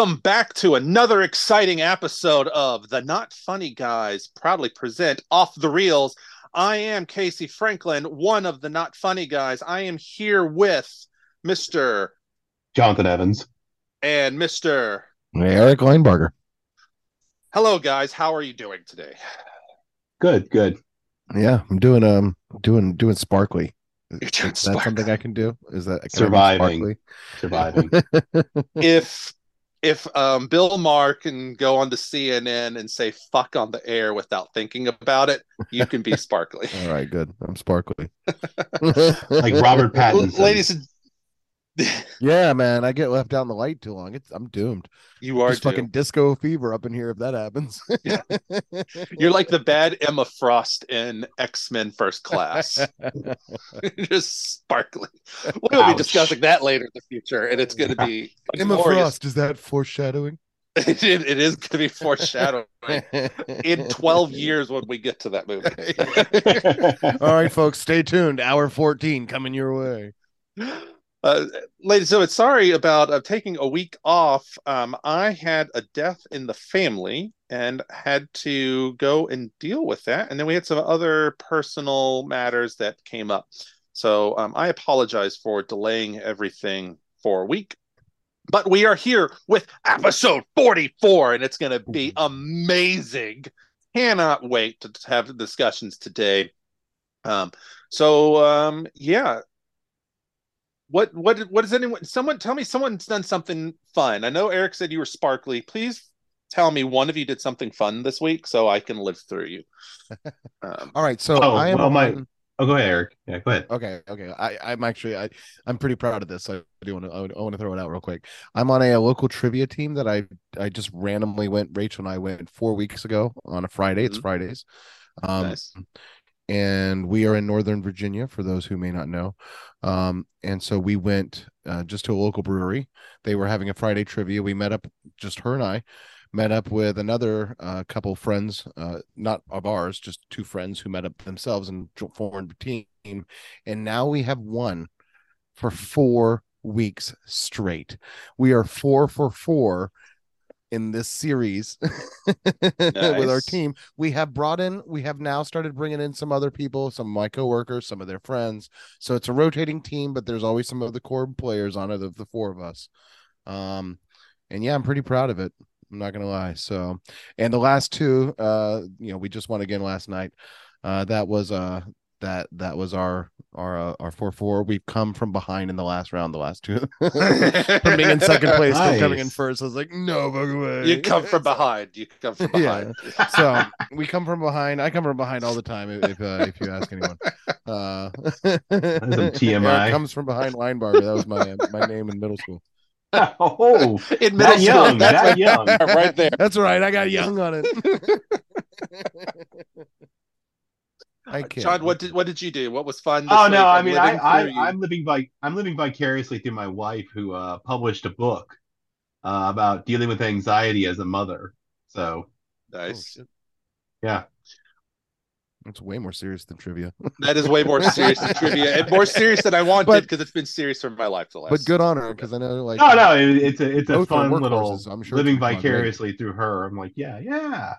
Welcome back to another exciting episode of the Not Funny Guys proudly present Off the Reels. I am Casey Franklin, one of the Not Funny Guys. I am here with Mr. Jonathan Evans. and Mr. Eric Leinbarger. Hello, guys. How are you doing today? Good, good. Yeah, I'm doing um doing doing sparkly. Is that something. I can do? Is that can I be Surviving. Surviving. if if um, Bill Maher can go on to CNN and say "fuck" on the air without thinking about it, you can be sparkly. All right, good. I'm sparkly. like Robert Pattinson. Ladies and Yeah, man. I get left out in the light too long. It's I'm doomed. you are Just fucking disco fever up in here if that happens. You're like the bad Emma Frost in X Men First Class. Just sparkly. We'll be discussing that later in the future, and it's going to be Emma glorious. Frost, is that foreshadowing? it, it is going to be foreshadowing in 12 years when we get to that movie. All right, folks, stay tuned. Hour 14 coming your way. Uh, ladies and gentlemen, sorry about uh, taking a week off. Um, I had a death in the family and had to go and deal with that. And then we had some other personal matters that came up. So um, I apologize for delaying everything for a week. But we are here with episode 44, and it's going to be amazing. Cannot wait to have discussions today. Um, so um, yeah, what what what is anyone someone tell me someone's done something fun i know eric said you were sparkly please tell me one of you did something fun this week so i can live through you um, All right, so Oh, I am well, my- on- oh, go ahead, Eric. Yeah, go ahead. Okay, okay. I, I'm actually I I'm pretty proud of this. I do want to I want to throw it out real quick. I'm on a, local trivia team that I I just randomly went. Rachel and I went four weeks ago on a Friday. It's Mhm. Fridays, um, nice and we are in Northern Virginia for those who may not know. Um, and so we went uh, just to a local brewery. They were having a Friday trivia. We met up, just her and I, met up with another uh, couple friends, uh, not of ours, just two friends who met up themselves and formed a team. And now we have won for four weeks straight. We are four for four in this series with our team. We have brought in, we have now started bringing in some other people, some of my coworkers, some of their friends. So it's a rotating team, but there's always some of the core players on it of the four of us. Um, and yeah, I'm pretty proud of it. I'm not gonna lie. So, and the last two, uh, you know, we just won again last night. Uh, that was uh that that was our our uh, our four four. We've come from behind in the last round. The last two from being in second place to coming in first. I was like, no fucking way. you come from behind you come from Yeah. behind so we come from behind. I come from behind all the time. If if, uh, if you ask anyone, uh, Eric TMI. comes from behind Linebarger. That was my my name in middle school. oh, in middle that school young, that's that young. right there That's right. I got young on it. I can't. john what did what did you do what was fun this Oh week? no, I I'm mean, I, living I, through you. I'm living by, I'm living vicariously through my wife, who uh, published a book uh, about dealing with anxiety as a mother. So, Oh, nice shit. yeah, It's way more serious than trivia. that is way more serious than trivia and more serious than i wanted because it's been serious for my life the last but good on her because I know like no, no, it, it's a, it's a fun little. Courses, I'm sure living it's fun, right? vicariously through her. I'm like, yeah, yeah.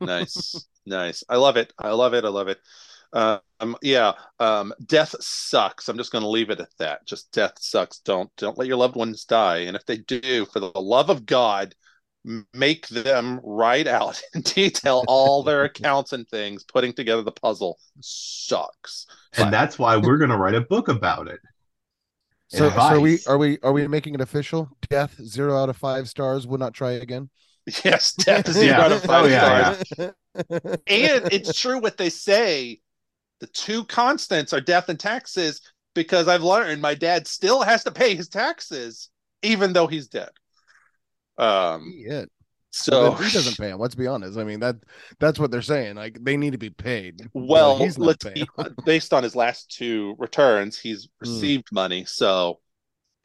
nice nice. I love it. I love it. I love it. Uh, um yeah um death sucks. I'm just going to leave it at that. Just death sucks. Don't don't let your loved ones die. And if they do for the love of god make them write out in detail all their accounts and things. Putting together the puzzle sucks. And that's why we're gonna write a book about it. so, so are we are we are we making it official? Death zero out of five stars. Would not try again. yes death is zero Yeah. out of five Oh, yeah, stars and it's true what they say the two constants are death and taxes because i've learned my dad still has to pay his taxes even though he's dead um Yeah. so But he doesn't pay him. Let's be honest. I mean that that's what they're saying. Like they need to be paid. But well he's let's be, based on his last two returns he's Hmm. received money so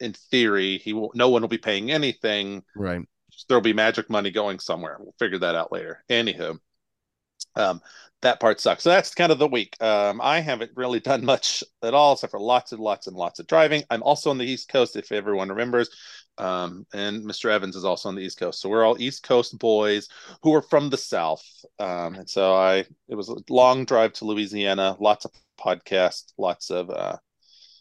in theory he will no one will be paying anything right. There'll be magic money going somewhere. We'll figure that out later. Anywho, um, that part sucks. So that's kind of the week. Um, I haven't really done much at all, except for lots and lots and lots of driving. I'm also on the East Coast, if everyone remembers. Um, and Mr. Evans is also on the East Coast. So we're all East Coast boys who are from the South. Um, and so I, it was a long drive to Louisiana, lots of podcasts, lots of uh,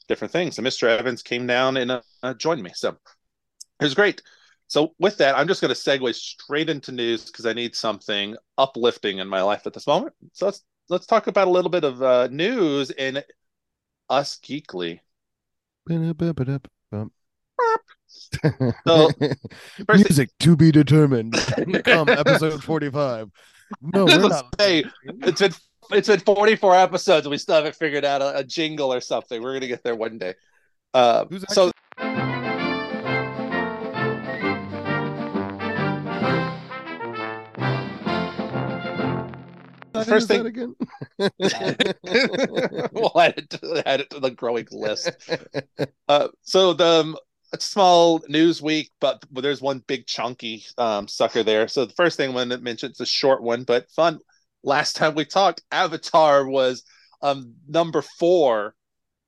different things. And Mr. Evans came down and uh, joined me. So it was great. So with that, I'm just going to segue straight into news because I need something uplifting in my life at this moment. So let's let's talk about a little bit of uh, news in Us Geekly. So, Music to be determined. Come episode 45. No, we're not. say it's been it's been 44 episodes and we still haven't figured out a, a jingle or something. We're gonna get there one day. Uh, Who's so first thing- again. we'll add it, to, add it to the growing list. Uh, so the um, small news week, but there's one big chunky um, sucker there. So the first thing I want to mention it's a short one, but fun. Last time we talked, Avatar was um, number four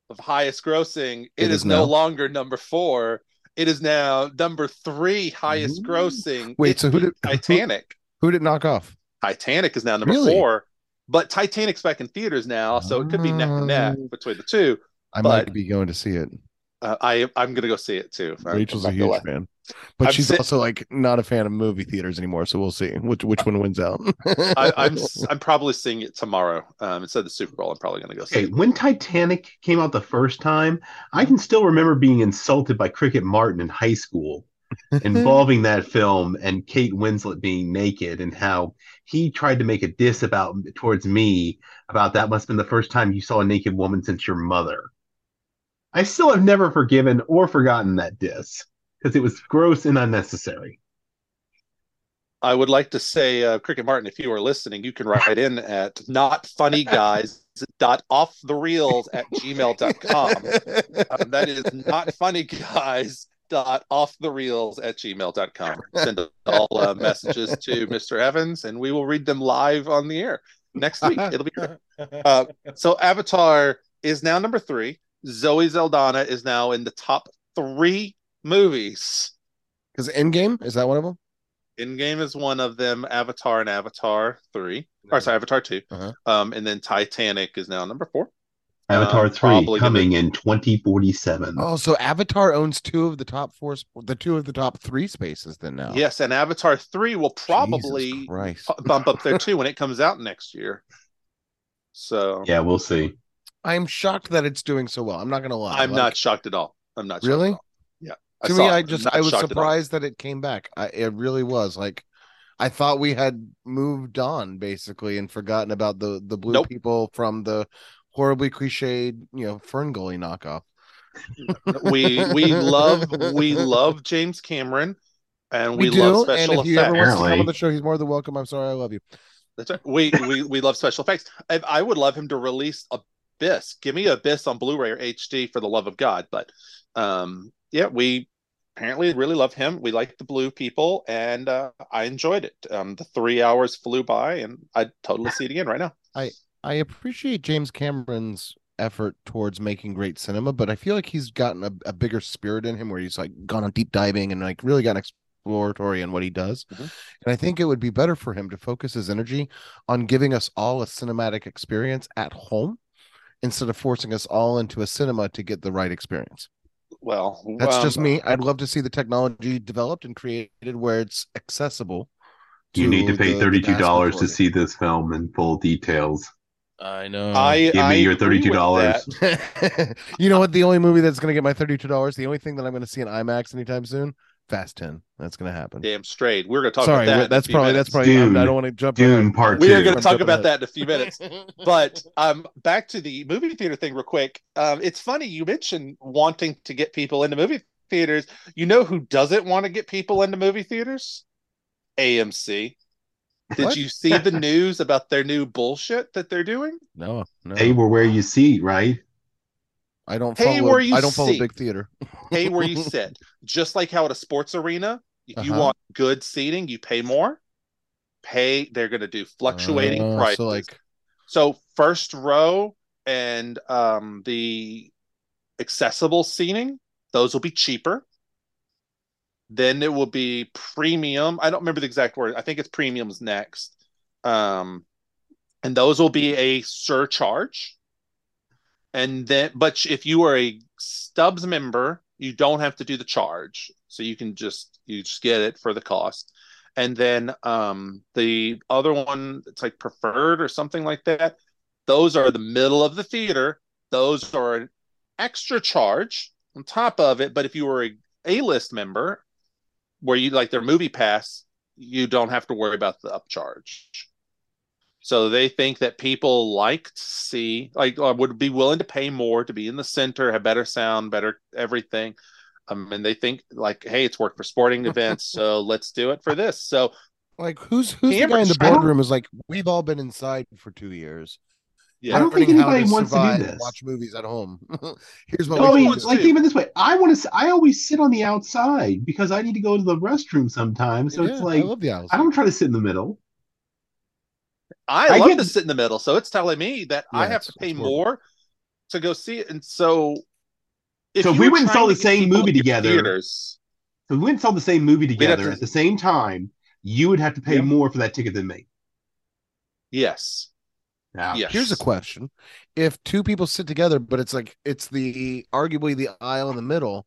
of highest grossing. It it is is, no longer number four. It is now number three highest Ooh. grossing. Wait, It so who beat did- who- Titanic? Who did it knock off? Titanic is now number Really? four, but Titanic's back in theaters now, so it could be neck and neck Oh. between the two. I But- might be going to see it. Uh, I I'm gonna go see it too. Rachel's a huge lie. fan, but I'm she's sit- also like not a fan of movie theaters anymore. So we'll see which which one wins out. I, I'm s- I'm probably seeing it tomorrow um, instead of the Super Bowl. I'm probably gonna go see. Okay, it. when Titanic came out the first time, I can still remember being insulted by Cricket Martin in high school involving that film and Kate Winslet being naked and how he tried to make a diss about towards me about that must have been the first time you saw a naked woman since your mother. I still have never forgiven or forgotten that diss because it was gross and unnecessary. I would like to say, uh, Cricket Martin, if you are listening, you can write in at notfunnyguys.offthereels at gmail.com. Um, that is not funny guys dot off the reels at gmail.com send all uh, messages to mr evans and we will read them live on the air next week. It'll be great. Uh, so avatar is now number three. Zoe Saldana is now in the top three movies. Because Endgame? Is that one of them? Endgame is one of them. Avatar and avatar 3 or sorry avatar 2 Uh-huh. um and then titanic is now number four Avatar Um, 3 probably gonna- coming in 2047. Oh, so Avatar owns two of the top four, the two of the top three spaces. Then now, yes and avatar 3 will probably Jesus Christ. pu- bump up there too when it comes out next year. So Yeah, we'll see. I'm shocked that it's doing so well. I'm not gonna lie. I'm Like, not shocked at all. I'm not shocked Really? Yeah. to saw me. I just I was shocked at all. surprised that it came back. I, it really was like I thought we had moved on basically and forgotten about the the blue Nope. people from the horribly cliched you know Fern Gully knockoff. we we love we love James Cameron and we, We, love and special if you ever effects. want to come on the show, he's more than welcome. I'm sorry, I love you. That's right. We we we love special effects. I, I would love him to release Abyss. Give me Abyss on Blu-ray or HD for the love of God. But um yeah, we apparently really love him. We like the blue people and uh, I enjoyed it. Um the 3 hours flew by and I'd totally see it again right now. I appreciate James Cameron's effort towards making great cinema, but I feel like he's gotten a, a bigger spirit in him where he's like gone on deep diving and like really gotten exploratory in what he does. Mhm. And I think it would be better for him to focus his energy on giving us all a cinematic experience at home instead of forcing us all into a cinema to get the right experience. Well, That's um, just me. I'd love to see the technology developed and created where it's accessible. You need to pay the- the $32 to see this film in full details. I know. I Give me I your $32. you know what? The only movie that's going to get my thirty-two dollars, the only thing that I'm going to see in IMAX anytime soon, Fast Ten. That's going to happen. Damn straight. We're going to talk Sorry, about that. that's probably minutes. that's probably. I'm- I don't want to jump. Dune ahead. Part We are going to talk about ahead. that in a few minutes. but um back to the movie theater thing real quick um it's funny you mentioned wanting to get people into movie theaters you know who doesn't want to get people into movie theaters amc did What? you see the news about their new bullshit that they're doing no, no. Pay were where you see, right? I don't Pay follow. where you I don't follow see. big theater. hey, where you sit just like how at a sports arena if you Uh-huh. want good seating you pay more pay they're going to do fluctuating Uh, prices So like, So first row and um, the accessible seating, those will be cheaper. Then it will be premium. I don't remember the exact word. I think it's premiums next. Um, and those will be a surcharge. And then, but if you are a Stubs member, you don't have to do the charge. So you can just you just get it for the cost. And then um the other one, it's like preferred or something like that. Those are the middle of the theater. Those are an extra charge on top of it. But if you were a A-list member, where you like their movie pass, you don't have to worry about the upcharge. So they think that people like to see, like, uh, would be willing to pay more to be in the center, have better sound, better everything. Um, and they think like, hey, it's worked for sporting events, so let's do it for this. So, like, who's who's the guy in the boardroom is like, we've all been inside for two years. Yeah, I don't think anybody to wants to do this. Watch movies at home. Here's what No, I mean, like do. even this way, I want to. I always sit on the outside because I need to go to the restroom sometimes. So yeah, it's like I, I don't try to sit in the middle. I, I love get, to sit in the middle, so it's telling me that yeah, I have to pay more to go see it. And so, if so if we went and saw the same movie together, theaters, so we went and saw the same movie together to, at the same time, you would have to pay more for that ticket than me. Yes. Now, yes. here's a question: If two people sit together, but it's like it's the arguably the aisle in the middle,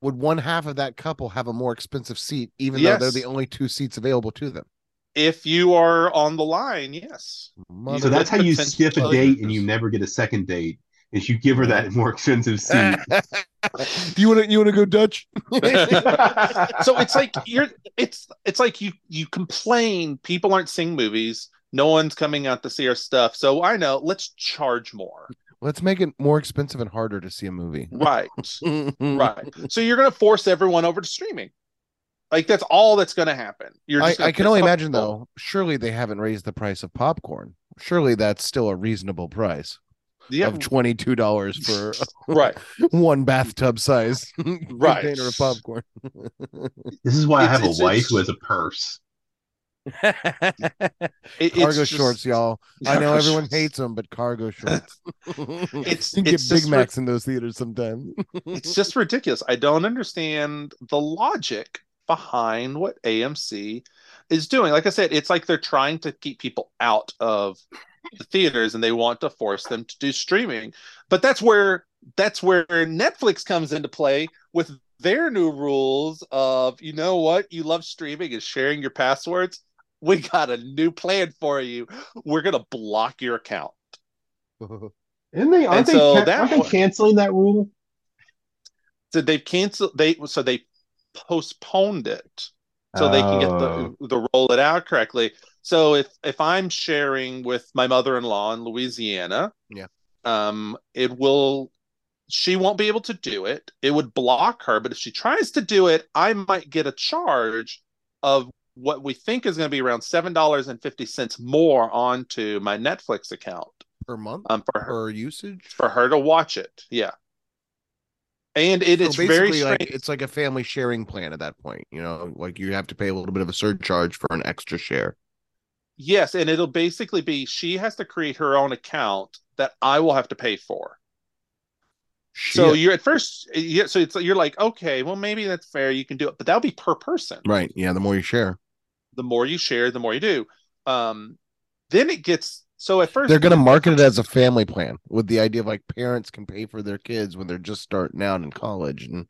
would one half of that couple have a more expensive seat, even yes. though they're the only two seats available to them? if you are on the line, yes. Mother so that's how you skip a date and you never get a second date. Is you give her that mm. more expensive seat. Do you want to you want to go Dutch? so it's like you're it's it's like you you complain people aren't seeing movies. No one's coming out to see our stuff. So I know, let's charge more. Let's make it more expensive and harder to see a movie. Right. right. So you're going to force everyone over to streaming. Like that's all that's going to happen. You're I, I can only imagine though. Surely they haven't raised the price of popcorn. Surely that's still a reasonable price. Yeah. Of twenty two dollars for right one bathtub size right. container of popcorn. this is why it's, I have a wife who has a purse. it, cargo just, shorts, y'all. I know everyone shorts. hates them, but cargo shorts. it's you get Big Macs in those theaters sometimes. it's just ridiculous. I don't understand the logic behind what AMC is doing. Like I said, it's like they're trying to keep people out of the theaters and they want to force them to do streaming. But that's where that's where Netflix comes into play with their new rules of you know what you love streaming is sharing your passwords. We got a new plan for you. We're gonna block your account. And they aren't, and they, so ca- aren't they canceling that rule? So they've canceled they so they postponed it so oh. they can get the oh. the roll it out correctly. So if if I'm sharing with my mother-in-law in Louisiana, yeah, um, it will she won't be able to do it. It would block her, but if she tries to do it, I might get a charge of what we think is going to be around seven dollars and fifty cents more onto my Netflix account. Per month? Um, for her usage? for her to watch it. Yeah, and it so is very like it's like a family sharing plan at that point you know? Like you have to pay a little bit of a surcharge for an extra share. Yes and it'll basically be she has to create her own account that i will have to pay for. Shit. so you're at first yeah so it's you're like okay well maybe that's fair you can do it but that'll be per person. Right yeah the more you share the more you share the more you do um then it gets so at first they're going to market it as a family plan with the idea of like parents can pay for their kids when they're just starting out in college and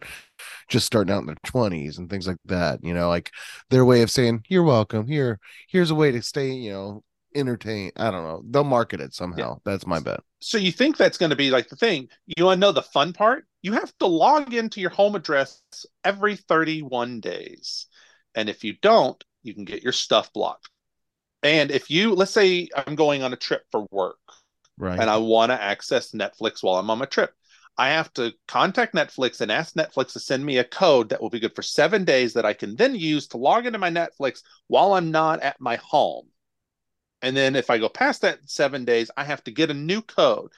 just starting out in their 20s and things like that, you know, like their way of saying you're welcome. Here here's a way to stay, you know, entertain. I don't know. They'll market it somehow. Yeah. That's my bet. So you think that's going to be like the thing. You want to know the fun part? You have to log into your home address every 31 days. And if you don't, you can get your stuff blocked. And if you, let's say I'm going on a trip for work, right, and I want to access Netflix while I'm on my trip, I have to contact Netflix and ask Netflix to send me a code that will be good for seven days that I can then use to log into my Netflix while I'm not at my home. And then if I go past that seven days, I have to get a new code.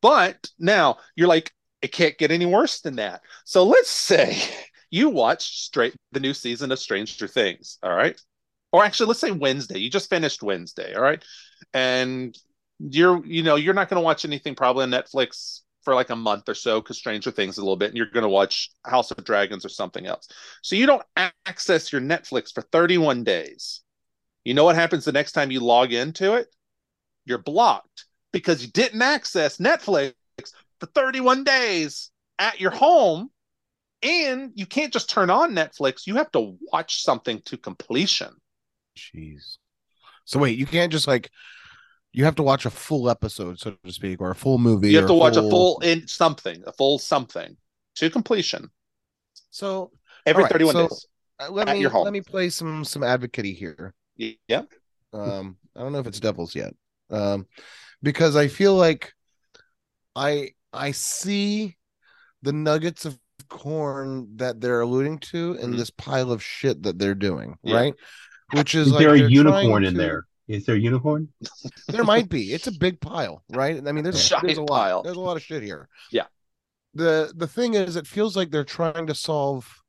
But now you're like, it can't get any worse than that. So let's say you watched straight the new season of Stranger Things. All right or actually let's say wednesday you just finished wednesday all right and you're you know you're not going to watch anything probably on Netflix for like a month or so because Stranger Things a little bit, and you're going to watch House of Dragons or something else. So you don't access your Netflix for 31 days. You know what happens the next time you log into it? You're blocked because you didn't access Netflix for 31 days at your home. And you can't just turn on Netflix. You have to watch something to completion. Jeez. So wait, you can't just like you have to watch a full episode, so to speak, or a full movie. You have to watch full... a full in something, a full something to completion. So every right, 31 so, days. Uh, let me let me play some some advocate here. Yeah. Um, I don't know if it's devils yet. Um, because I feel like I I see the nuggets of corn that they're alluding to in mm-hmm. this pile of shit that they're doing, yeah. right? Which is, is like there a unicorn in to... there? Is there a unicorn? there might be. It's a big pile, right? I mean, there's, there's a lot. Pile. There's a lot of shit here. Yeah. The the thing is, it feels like they're trying to solve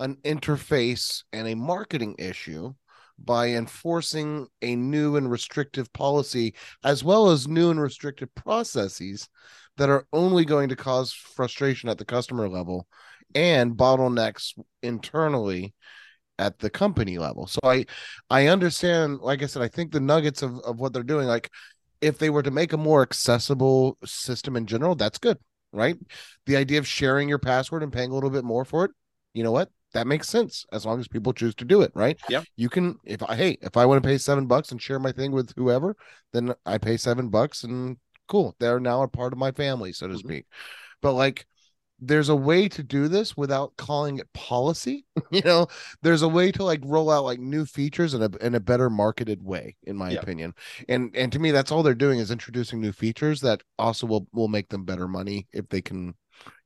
an interface and a marketing issue by enforcing a new and restrictive policy as well as new and restrictive processes that are only going to cause frustration at the customer level and bottlenecks internally at the company level. So I I understand like I said I think the nuggets of of what they're doing like if they were to make a more accessible system in general that's good, right? The idea of sharing your password and paying a little bit more for it, you know what? That makes sense as long as people choose to do it, right? Yeah. You can if I hey, if I want to pay 7 bucks and share my thing with whoever, then I pay 7 bucks and cool. They're now a part of my family, so to mm-hmm. speak. But like there's a way to do this without calling it policy. you know, there's a way to like roll out like new features in a in a better marketed way, in my opinion. And and to me, that's all they're doing is introducing new features that also will will make them better money if they can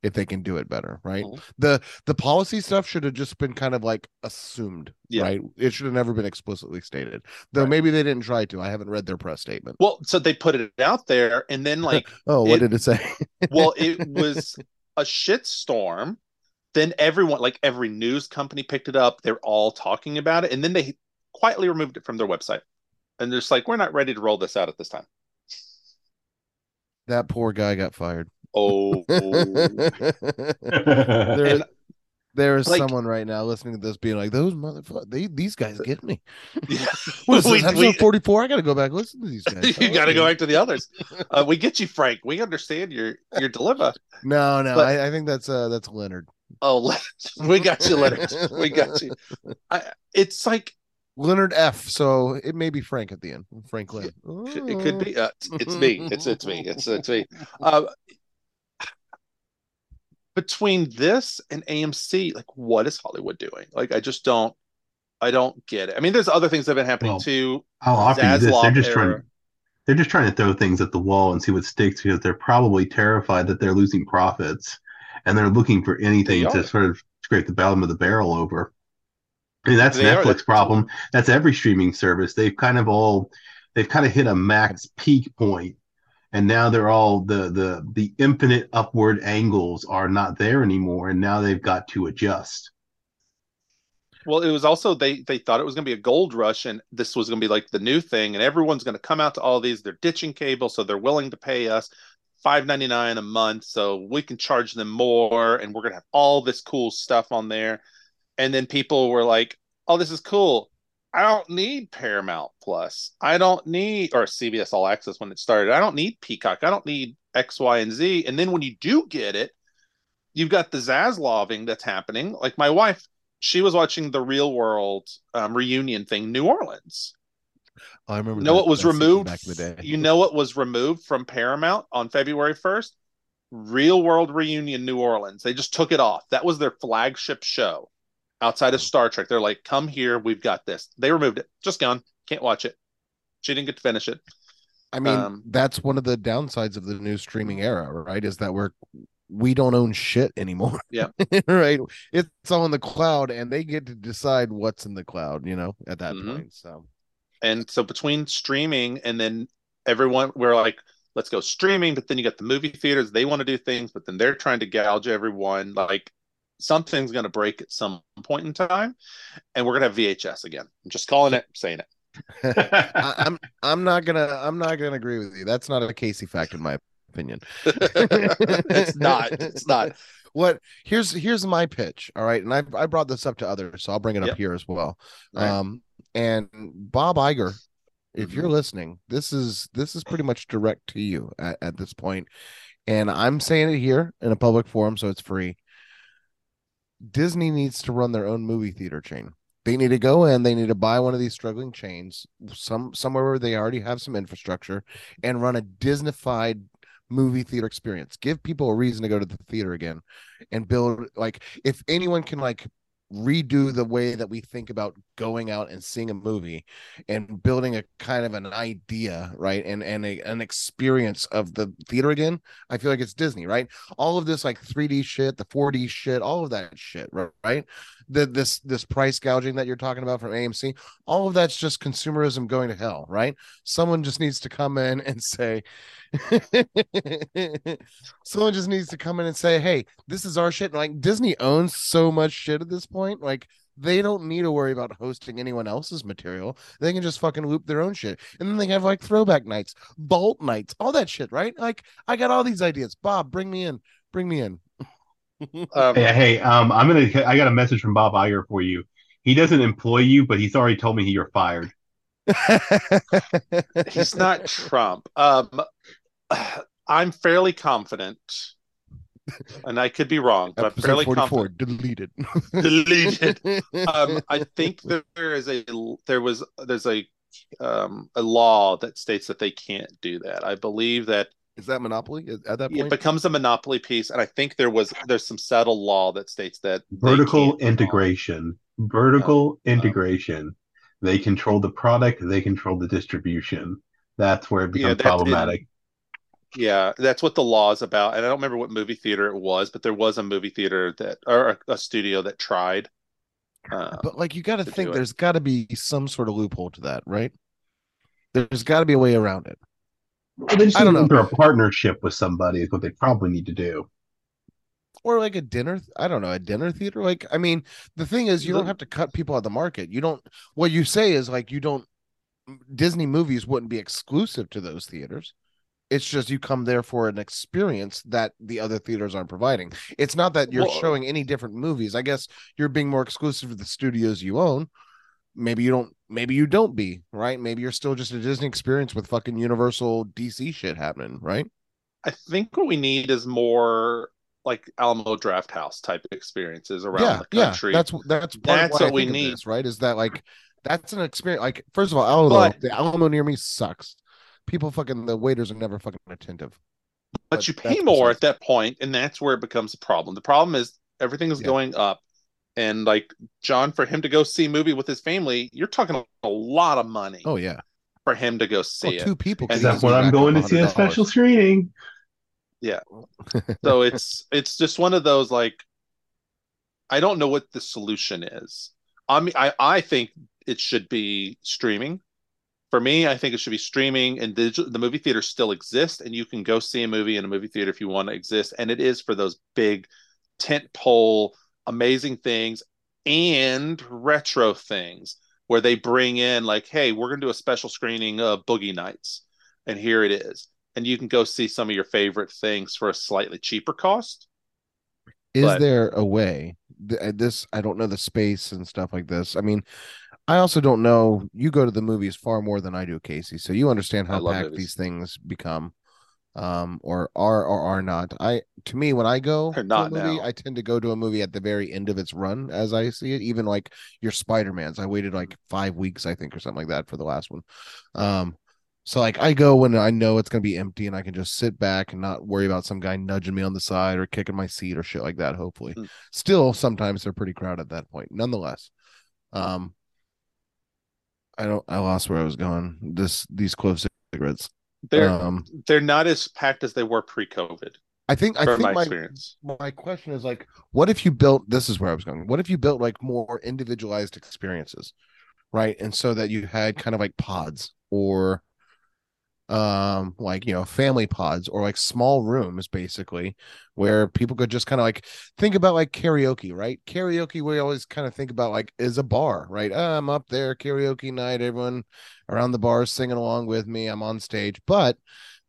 if they can do it better right mm-hmm. the the policy stuff should have just been kind of like assumed yeah. right it should have never been explicitly stated though right. maybe they didn't try to i haven't read their press statement well so they put it out there and then like oh what it, did it say well it was a shitstorm. Then everyone, like every news company, picked it up. They're all talking about it, and then they quietly removed it from their website. And they're just like, "We're not ready to roll this out at this time." That poor guy got fired. Oh, there, there is like, someone right now listening to this being like, "Those motherfuckers, they, these guys get me." Yeah. what is this, episode forty four? I got to go back listen to these guys. you got to go back to the others. Uh, we get you, Frank. We understand your your dilemma. No, no, but, I, I, think that's uh that's Leonard. Oh, we got you, Leonard. We got you. I, it's like Leonard F. So it may be Frank at the end. Franklin. It could be. Uh, it's me. It's it's me. It's it's me. Uh, between this and AMC, like what is Hollywood doing? Like I just don't I don't get it. I mean, there's other things that have been happening well, too. I'll offer you this. They're just era. trying they're just trying to throw things at the wall and see what sticks because they're probably terrified that they're losing profits and they're looking for anything to sort of scrape the bottom of the barrel over. I mean, that's they Netflix problem. That's every streaming service. They've kind of all they've kind of hit a max peak point and now they're all the the the infinite upward angles are not there anymore and now they've got to adjust. Well it was also they they thought it was going to be a gold rush and this was going to be like the new thing and everyone's going to come out to all these they're ditching cable so they're willing to pay us 5.99 a month so we can charge them more and we're going to have all this cool stuff on there. And then people were like oh this is cool I don't need Paramount Plus. I don't need or CBS All Access when it started. I don't need Peacock. I don't need X, Y, and Z. And then when you do get it, you've got the Zaslaving that's happening. Like my wife, she was watching the Real World um, reunion thing, New Orleans. Oh, I remember. You know what was removed back in the day. You know what was removed from Paramount on February first? Real World Reunion New Orleans. They just took it off. That was their flagship show outside of Star Trek. They're like, come here, we've got this. They removed it, just gone. Can't watch it. She didn't get to finish it. I mean, um, that's one of the downsides of the new streaming era, right? Is that we're we don't own shit anymore. Yeah. right. It's all in the cloud and they get to decide what's in the cloud, you know, at that mm-hmm. point. So and so between streaming and then everyone we're like, let's go streaming, but then you got the movie theaters, they want to do things, but then they're trying to gouge everyone. Like something's going to break at some point in time, and we're going to have VHS again. I'm just calling it, saying it. I, I'm I'm not gonna I'm not gonna agree with you. That's not a Casey fact in my opinion. it's not. It's not. What here's here's my pitch. All right, and I I brought this up to others, so I'll bring it up here as well. Right. Um, and Bob Iger, if you're Mhm. listening, this is this is pretty much direct to you at, at this point, and I'm saying it here in a public forum, so it's free. Disney needs to run their own movie theater chain. They need to go in, they need to buy one of these struggling chains, some somewhere where they already have some infrastructure, and run a Disneyfied movie theater experience. Give people a reason to go to the theater again and build like if anyone can like redo the way that we think about going out and seeing a movie and building a kind of an idea right? And and a, an experience of the theater again i feel like it's disney right? All of this like 3d shit the 4d shit all of that shit ri- right? The this this price gouging that you're talking about from amc all of that's just consumerism going to hell right? Someone just needs to come in and say someone just needs to come in and say hey this is our shit. Like disney owns so much shit at this point like they don't need to worry about hosting anyone else's material they can just fucking loop their own shit and then they have like throwback nights vault nights all that shit right like i got all these ideas bob bring me in bring me in Um, Hey, hey, um, I'm gonna. I got a message from Bob Iger for you. He doesn't employ you, but he's already told me you're fired. he's not Trump. Um, I'm fairly confident, and I could be wrong, but I'm Episode fairly 44 confident. deleted Deleted. Um, I think there is a there was there's a um, a law that states that they can't do that. I believe that is that monopoly at that point. it becomes a monopoly piece, and I think there was there's some settled law that states that Vertical can't do integration. Vertical integration. They control the product. They control the distribution. That's where it Yeah, becomes that- problematic. Yeah, that's what the law is about. And I don't remember what movie theater it was, but there was a movie theater that or a, a studio that tried. Uh, but like you got to to think there's got to be some sort of loophole to that right there's got to be a way around it Well, they just I don't know. enter a partnership with somebody is what they probably need to do. or like a dinner i don't know a dinner theater like i mean the thing is you don't have to cut people out of the market you don't what you say is like you don't disney movies wouldn't be exclusive to those theaters it's just you come there for an experience that the other theaters aren't providing it's not that you're Well- showing any different movies i guess you're being more exclusive to the studios you own maybe you don't maybe you don't be right maybe you're still just a disney experience with fucking universal dc shit happening right I think what we need is more like Alamo Drafthouse type experiences around yeah, the yeah. That's that's part That's of why I what we need. this, right? Is that like that's an experience? Like, first of all, Alamo, But- the Alamo near me sucks. People fucking the waiters are never fucking attentive. but but you pay more besides- at that point, and that's where it becomes a problem. The problem is everything is Yeah. going up, and like John, for him to go see a movie with his family, you're talking a lot of money Oh yeah, for him to go well, see oh, it. two people. And could Except easily when I'm going to see a special screening. Yeah, so it's it's just one of those like I don't know what the solution is. I mean, I I think it should be streaming. For me, I think it should be streaming, and the, the movie theater still exists and you can go see a movie in a movie theater if you want to exist. And it is for those big tent pole, amazing things and retro things where they bring in like, hey, we're gonna do a special screening of Boogie Nights, and here it is and you can go see some of your favorite things for a slightly cheaper cost. Is but- there a way? This I don't know the space and stuff like this. I mean, I also don't know. You go to the movies far more than I do, Casey, so you understand how packed movies. these things become, um, or are or are not. I to me, when I go They're to a movie, now. I tend to go to a movie at the very end of its run, as I see it. Even like your Spider Mans, I waited like five weeks, I think, or something like that for the last one. Um, so like I go when I know it's gonna be empty and I can just sit back and not worry about some guy nudging me on the side or kicking my seat or shit like that. Hopefully, Hmm. still sometimes they're pretty crowded at that point. Nonetheless, um, I don't. I lost where I was going. This these clove cigarettes. They're Um, they're not as packed as they were pre-COVID, I think I think my my experience. my question is like, what if you built? This is where I was going. What if you built like more individualized experiences, right? And so that you had kind of like pods or um like you know family pods or like small rooms basically where people could just kind of like think about like karaoke right? Karaoke we always kind of think about like is a bar right? Oh, i'm up there karaoke night everyone around the bar singing along with me i'm on stage. But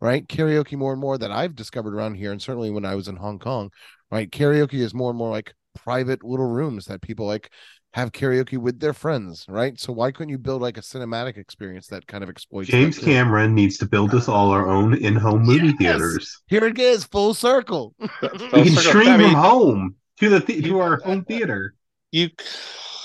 right karaoke more and more that i've discovered around here and certainly when i was in hong kong right karaoke is more and more like private little rooms that people like have karaoke with their friends, right? So why couldn't you build like a cinematic experience that kind of exploits James? Cameron needs to build us all our own in-home movie Yes! theaters. Here it is, full circle. We can circle. stream I mean- from home to the th- to our home theater. You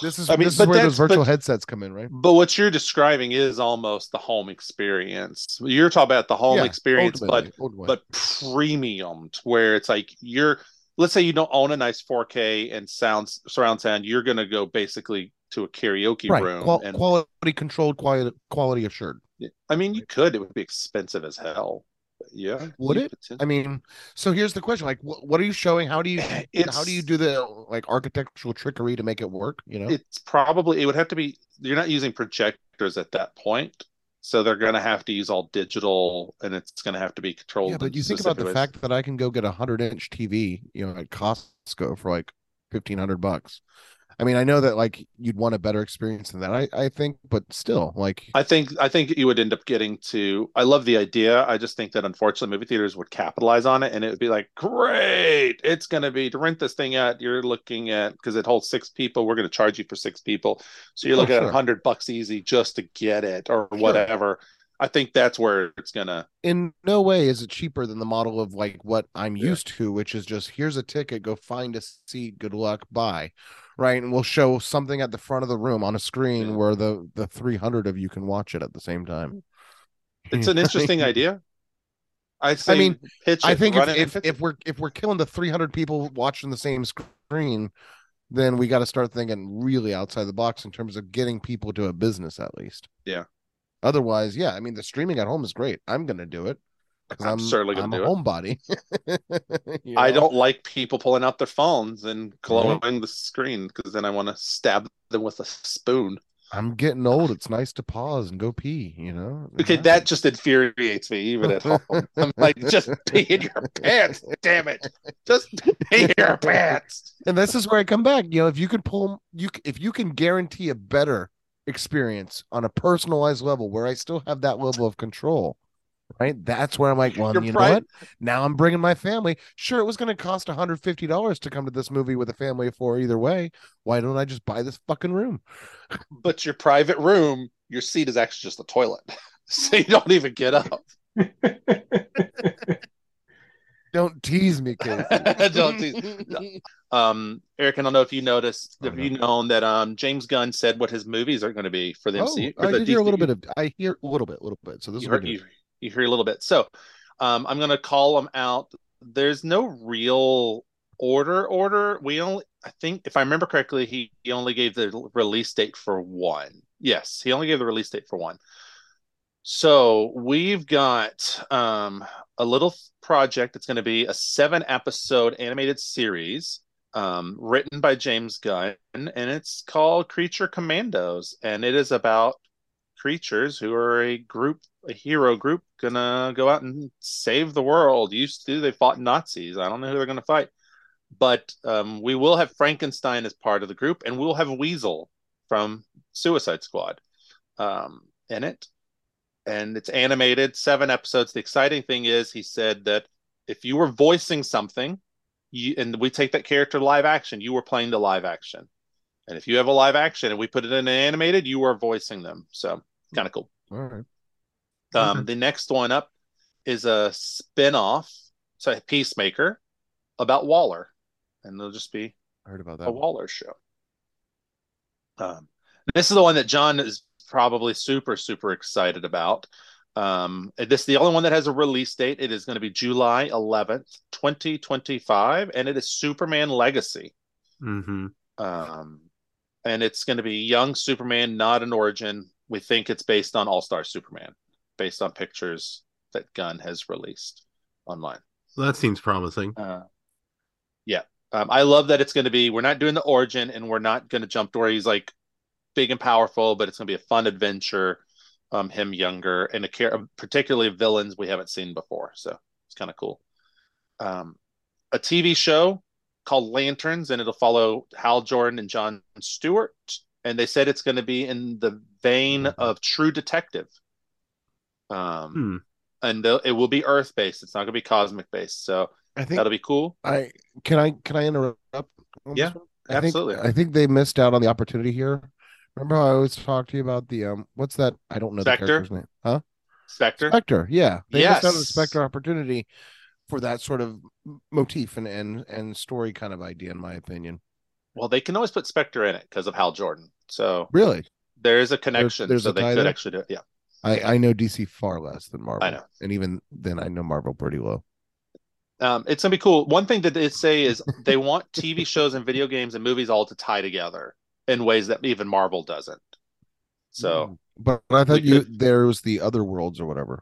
This is I mean, this is but where those virtual but- headsets come in, right? But what you're describing is almost the home experience. You're talking about the home Yeah, experience, but ultimately, ultimately. but premium where it's like you're let's say you don't own a nice 4K and sounds surround sound, you're gonna go basically to a karaoke right, room qual- and quality controlled, quality quality assured. I mean you could, it would be expensive as hell. Yeah. Would it? I mean, so here's the question: like, what, what are you showing? How do you it's how do you do the like architectural trickery to make it work? You know, it's probably it would have to be you're not using projectors at that point. So they're gonna have to use all digital and it's gonna have to be controlled. yeah, but you think about the ways. fact that I can go get a hundred inch TV, you know, at Costco for like fifteen hundred bucks. I mean, I know that like you'd want a better experience than that. I I think, but still, like, I think I think you would end up getting to. I love the idea. I just think that unfortunately, movie theaters would capitalize on it, and it would be like, great, it's going to be to rent this thing out. You're looking at because it holds six people. We're going to charge you for six people, so you're Oh, looking at sure. a hundred bucks easy just to get it or Sure. whatever. I think that's where it's gonna. in no way is it cheaper than the model of like what I'm Yeah. used to, which is just here's a ticket, go find a seat, good luck, bye. Right. And we'll show something at the front of the room on a screen Yeah. where the the 300 of you can watch it at the same time. Mm. It's an interesting idea. I say, mean, pitch. I think if, if, pitch if we're if we're killing the 300 people watching the same screen, then we got to start thinking really outside the box in terms of getting people to a business at least. Yeah. Otherwise, yeah, I mean the streaming at home is great. I'm gonna do it because I'm I'm certainly gonna I'm do a homebody. You I don't like people pulling out their phones and glowing the screen because then I want to stab them with a spoon. I'm getting old. It's nice to pause and go pee, you know? Okay, that just infuriates me even at home. I'm like, just pee in your pants, damn it! Just pee in your pants. and this is where I come back. You know, if you can pull you if you can guarantee a better experience on a personalized level where I still have that level of control, right? That's where I'm like, well, Your you know pri- what? Now I'm bringing my family. Sure, it was going to cost $150 to come to this movie with a family of four either way. Why don't I just buy this fucking room? But your private room, your seat is actually just a toilet, so you don't even get up. Don't tease me, Casey. Don't tease- Um, Eric, I don't know if you noticed, Oh, have no. you known that um James Gunn said what his movies are going to be for the Oh, MCU? for I the did hear a little bit of I hear a little bit, a little bit. So this you is heard, good. you, you hear a little bit. So um, I'm going to call them out. There's no real order. Order. We only, I think, if I remember correctly, he, he only gave the release date for one. Yes, he only gave the release date for one. So we've got um, a little project. It's going to be a seven episode animated series um, written by James Gunn, and it's called Creature Commandos, and it is about creatures who are a group, a hero group, gonna go out and save the world. Used to, they fought Nazis. I don't know who they're gonna fight, but um, we will have Frankenstein as part of the group, and we'll have Weasel from Suicide Squad um, in it. And it's animated, seven episodes. The exciting thing is, he said that if you were voicing something, you and we take that character live action, you were playing the live action. And if you have a live action and we put it in an animated, you are voicing them. So kind of cool. All right. Um, Okay. The next one up is a spin-off, so Peacemaker, about Waller, and it'll just be I heard about a that. Waller show. Um, this is the one that John is probably super super excited about. Um, this is the only one that has a release date. It is going to be July 11th, 2025, and it is Superman Legacy. Mm-hmm. Um, and it's going to be young Superman, not an origin. We think it's based on All Star Superman, based on pictures that Gunn has released online. That seems promising. Uh, yeah, um, I love that it's going to be. We're not doing the origin, and we're not going to jump to where he's like big and powerful, but it's going to be a fun adventure. um, him younger and a care, particularly villains we haven't seen before. So it's kind of cool. Um, a TV show called Lanterns, and it'll follow Hal Jordan and John Stewart. And they said it's going to be in the vein of True Detective. Um, Hmm. and they'll- it will be Earth based. It's not going to be cosmic based. So I think that'll be cool. I can I can I interrupt? Yeah, one? I think- absolutely. I think they missed out on the opportunity here. Remember how I always talked to you about the um what's that? I don't know Spectre? the character's name. Huh? Spectre. Spectre. Yeah. They missed out on the Spectre opportunity for that sort of motif and and and story kind of idea, in my opinion. Well, they can always put Spectre in it because of Hal Jordan. So Really? There is a connection. there's so a they tie could there? actually do it. Yeah. I, I know DC far less than Marvel. I know. And even then I know Marvel pretty well. Um, it's gonna be cool. One thing that they say is they want TV shows and video games and movies all to tie together in ways that even Marvel doesn't. So but, but I thought you could- there was the other worlds or whatever.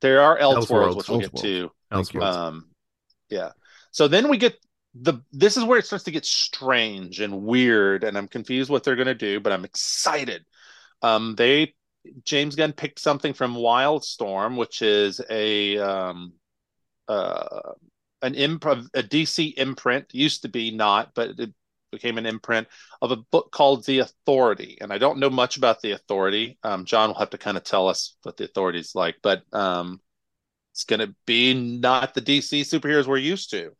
there are Elseworlds, Elseworlds, which we'll get to. Elseworlds. Um, yeah. So then we get the this is where it starts to get strange and weird, and I'm confused what they're gonna do, but I'm excited. Um, they James Gunn picked something from Wildstorm, which is a um uh an improv a DC imprint used to be not, but it became an imprint of a book called The Authority. And I don't know much about The Authority. Um, John will have to kind of tell us what The Authority is like, but um, it's going to be not the DC superheroes we're used to.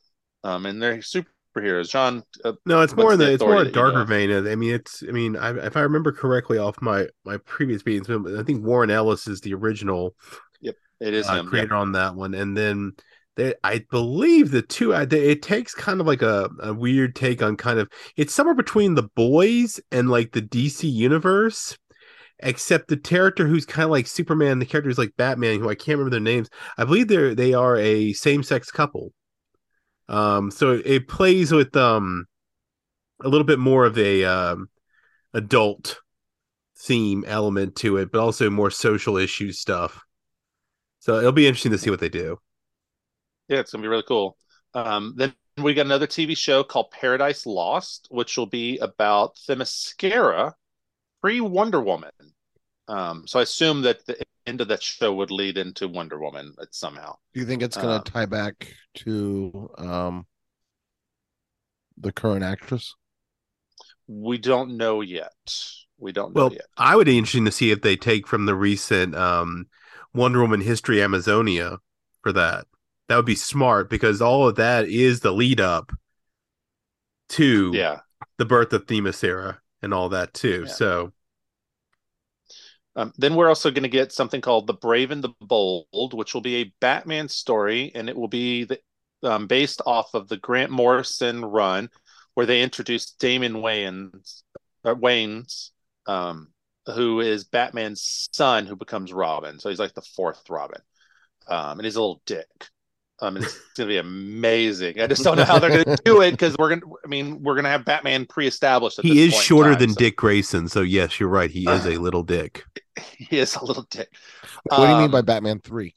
Um, and they're superheroes. John, uh, No, it's more in the it's more a darker vein. I mean, it's I mean, I, if I remember correctly off my my previous meetings, I think Warren Ellis is the original Yep, it is uh, him. creator on that one, and then they, I believe the two they, it takes kind of like a, a weird take on kind of it's somewhere between the boys and like the DC universe. Except the character who's kind of like Superman, the character who's like Batman, who I can't remember their names. I believe they're they are a same sex couple. Um, so it, plays with um a little bit more of a um adult theme element to it, but also more social issue stuff. So it'll be interesting to see what they do. Yeah, it's gonna be really cool. Um, then we got another TV show called Paradise Lost, which will be about Themyscira pre Wonder Woman. Um, so I assume that the end of that show would lead into Wonder Woman somehow. Do you think it's gonna Um, tie back to um the current actress? We don't know yet. We don't know Well, yet. I would be interesting to see if they take from the recent um Wonder Woman history Amazonia for that. That would be smart because all of that is the lead up to Yeah. the birth of Themyscira and all that too. Yeah. So Um, then we're also going to get something called The Brave and the Bold, which will be a Batman story, and it will be the, um, based off of the Grant Morrison run, where they introduced Damon Wayans, uh, Waynes, um, who is Batman's son, who becomes Robin. So he's like the fourth Robin, um, and he's a little dick. Um, and it's going to be amazing. I just don't know how they're going to do it because we're going. to I mean, we're going to have Batman pre-established. He this is point shorter time, than so Dick Grayson. So yes, you're right. He is a little dick. He is a little dick. What do you mean by Um, Batman three?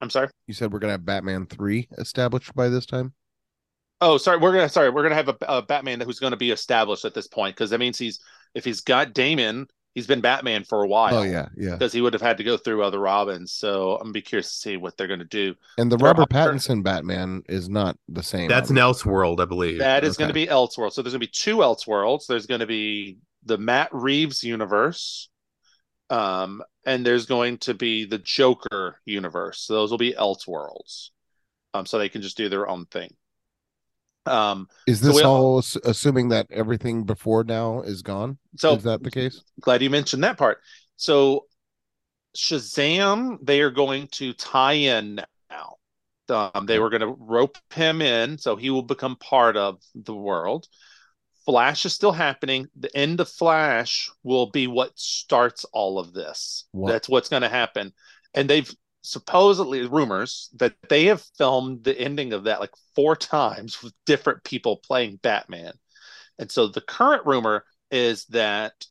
I'm sorry. You said we're gonna have Batman three established by this time. Oh, sorry. We're gonna sorry. We're gonna have a, a Batman who's going to be established at this point because that means he's if he's got Damon, he's been Batman for a while. Oh yeah, yeah. because he would have had to go through other Robins. So I'm gonna be curious to see what they're going to do. And the There Robert are- Pattinson Batman is not the same. That's an. Elseworld, I believe. That is going to be Elseworld. So there's going to be two Elseworlds. There's going to be the Matt Reeves universe, um, and there's going to be the Joker universe. So those will be Elseworlds. Um, so they can just do their own thing. Um, Is this we- all ass- assuming that everything before now is gone? so is that the case? glad you mentioned that part. So Shazam, they are going to tie in now. Um, they were going to rope him in, so he will become part of the world. Flash is still happening. The end of Flash will be what starts all of this. That's what's going to happen. And they've supposedly rumors that they have filmed the ending of that like four times with different people playing Batman. And so the current rumor is that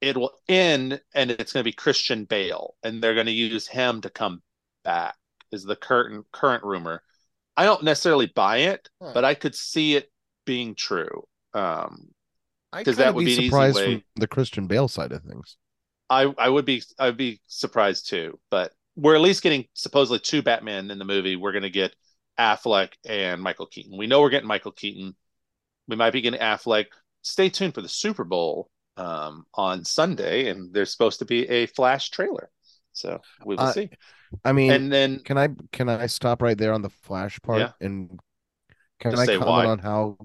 it will end and it's going to be Christian Bale and they're going to use him to come back is the current current rumor. I don't necessarily buy it, Huh. but I could see it being true. Um, I 'Cause kind that would be be surprised from the Christian Bale side of things. I I would be I'd be surprised too, but we're at least getting supposedly two Batman in the movie. We're going to get Affleck and Michael Keaton. We know we're getting Michael Keaton. We might be getting Affleck. Stay tuned for the Super Bowl um, on Sunday, and there's supposed to be a Flash trailer. So we will Uh, see. I mean, And then can I can I stop right there on the Flash part Yeah. and can I comment why. on how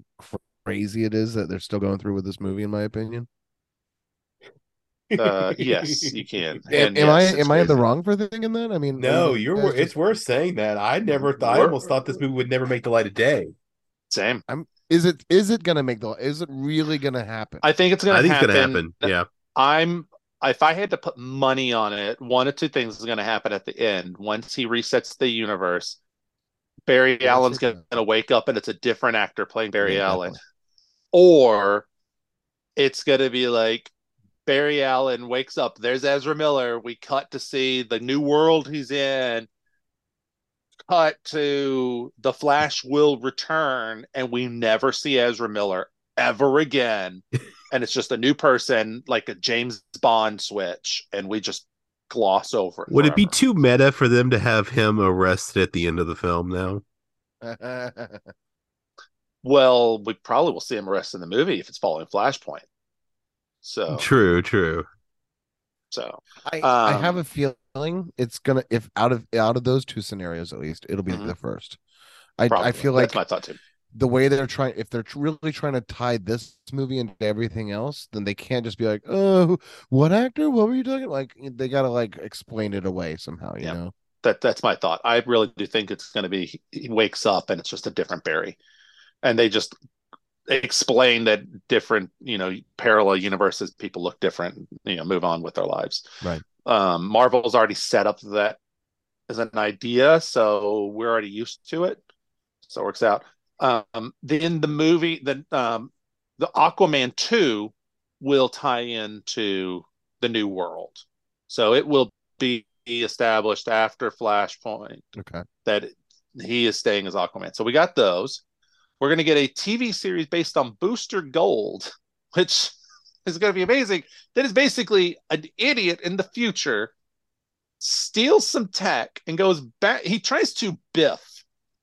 crazy it is that they're still going through with this movie? In my opinion, uh, yes, you can. am, And am yes, I it's am I in the wrong for thinking that? I mean, No, are you you're. just- It's worth saying that. I never thought. I almost thought this movie would never make the light of day. Same. I'm. Is it is it gonna make the? Is it really gonna happen? I think it's going I to think it's happen. gonna happen. Yeah. I'm if I had to put money on it, one of two things is going to happen at the end. Once he resets the universe, Barry Yeah, Allen's sure. going to wake up and it's a different actor playing Barry Yeah, Allen, definitely. or it's going to be like Barry Allen wakes up. There's Ezra Miller. We cut to see the new world he's in. Cut to the Flash will return, and we never see Ezra Miller ever again. and it's just a new person, like a James Bond switch, and we just gloss over it. Would it be too meta for them to have him arrested at the end of the film now? Well, we probably will see him arrested in the movie if it's following Flashpoint. So, True, true. so I, I Um, have a feeling it's gonna if out of out of those two scenarios at least it'll be Mhm. the first. I probably. I feel like that's my thought too. the way they're trying if they're really trying to tie this movie into everything else then they can't just be like oh what actor what were you talking like they gotta like explain it away somehow you Yeah. know That that's my thought. I really do think it's going to be he, he wakes up and it's just a different Barry, and they just explain that different you know parallel universes people look different you know move on with their lives Right. um marvel's already set up that as an idea so we're already used to it so it works out um then the movie the um the aquaman 2 will tie into the new world so it will be established after flashpoint okay that he is staying as Aquaman. So we got those. We're going to get a TV series based on Booster Gold, which is going to be amazing. That is basically an idiot in the future steals some tech and goes back. He tries to biff.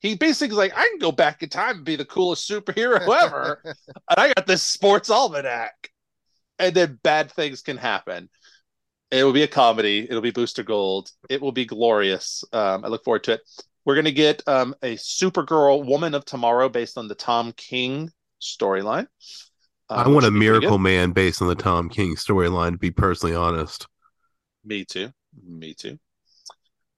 He basically is like, I can go back in time and be the coolest superhero ever. and I got this sports almanac. And then bad things can happen. It will be a comedy. It'll be Booster Gold. It will be glorious. Um, I look forward to it. We're going to get um, a Supergirl Woman of Tomorrow based on the Tom King storyline. Um, I want a should be pretty Miracle. Man based on the Tom King storyline, to be personally honest. Me too. Me too.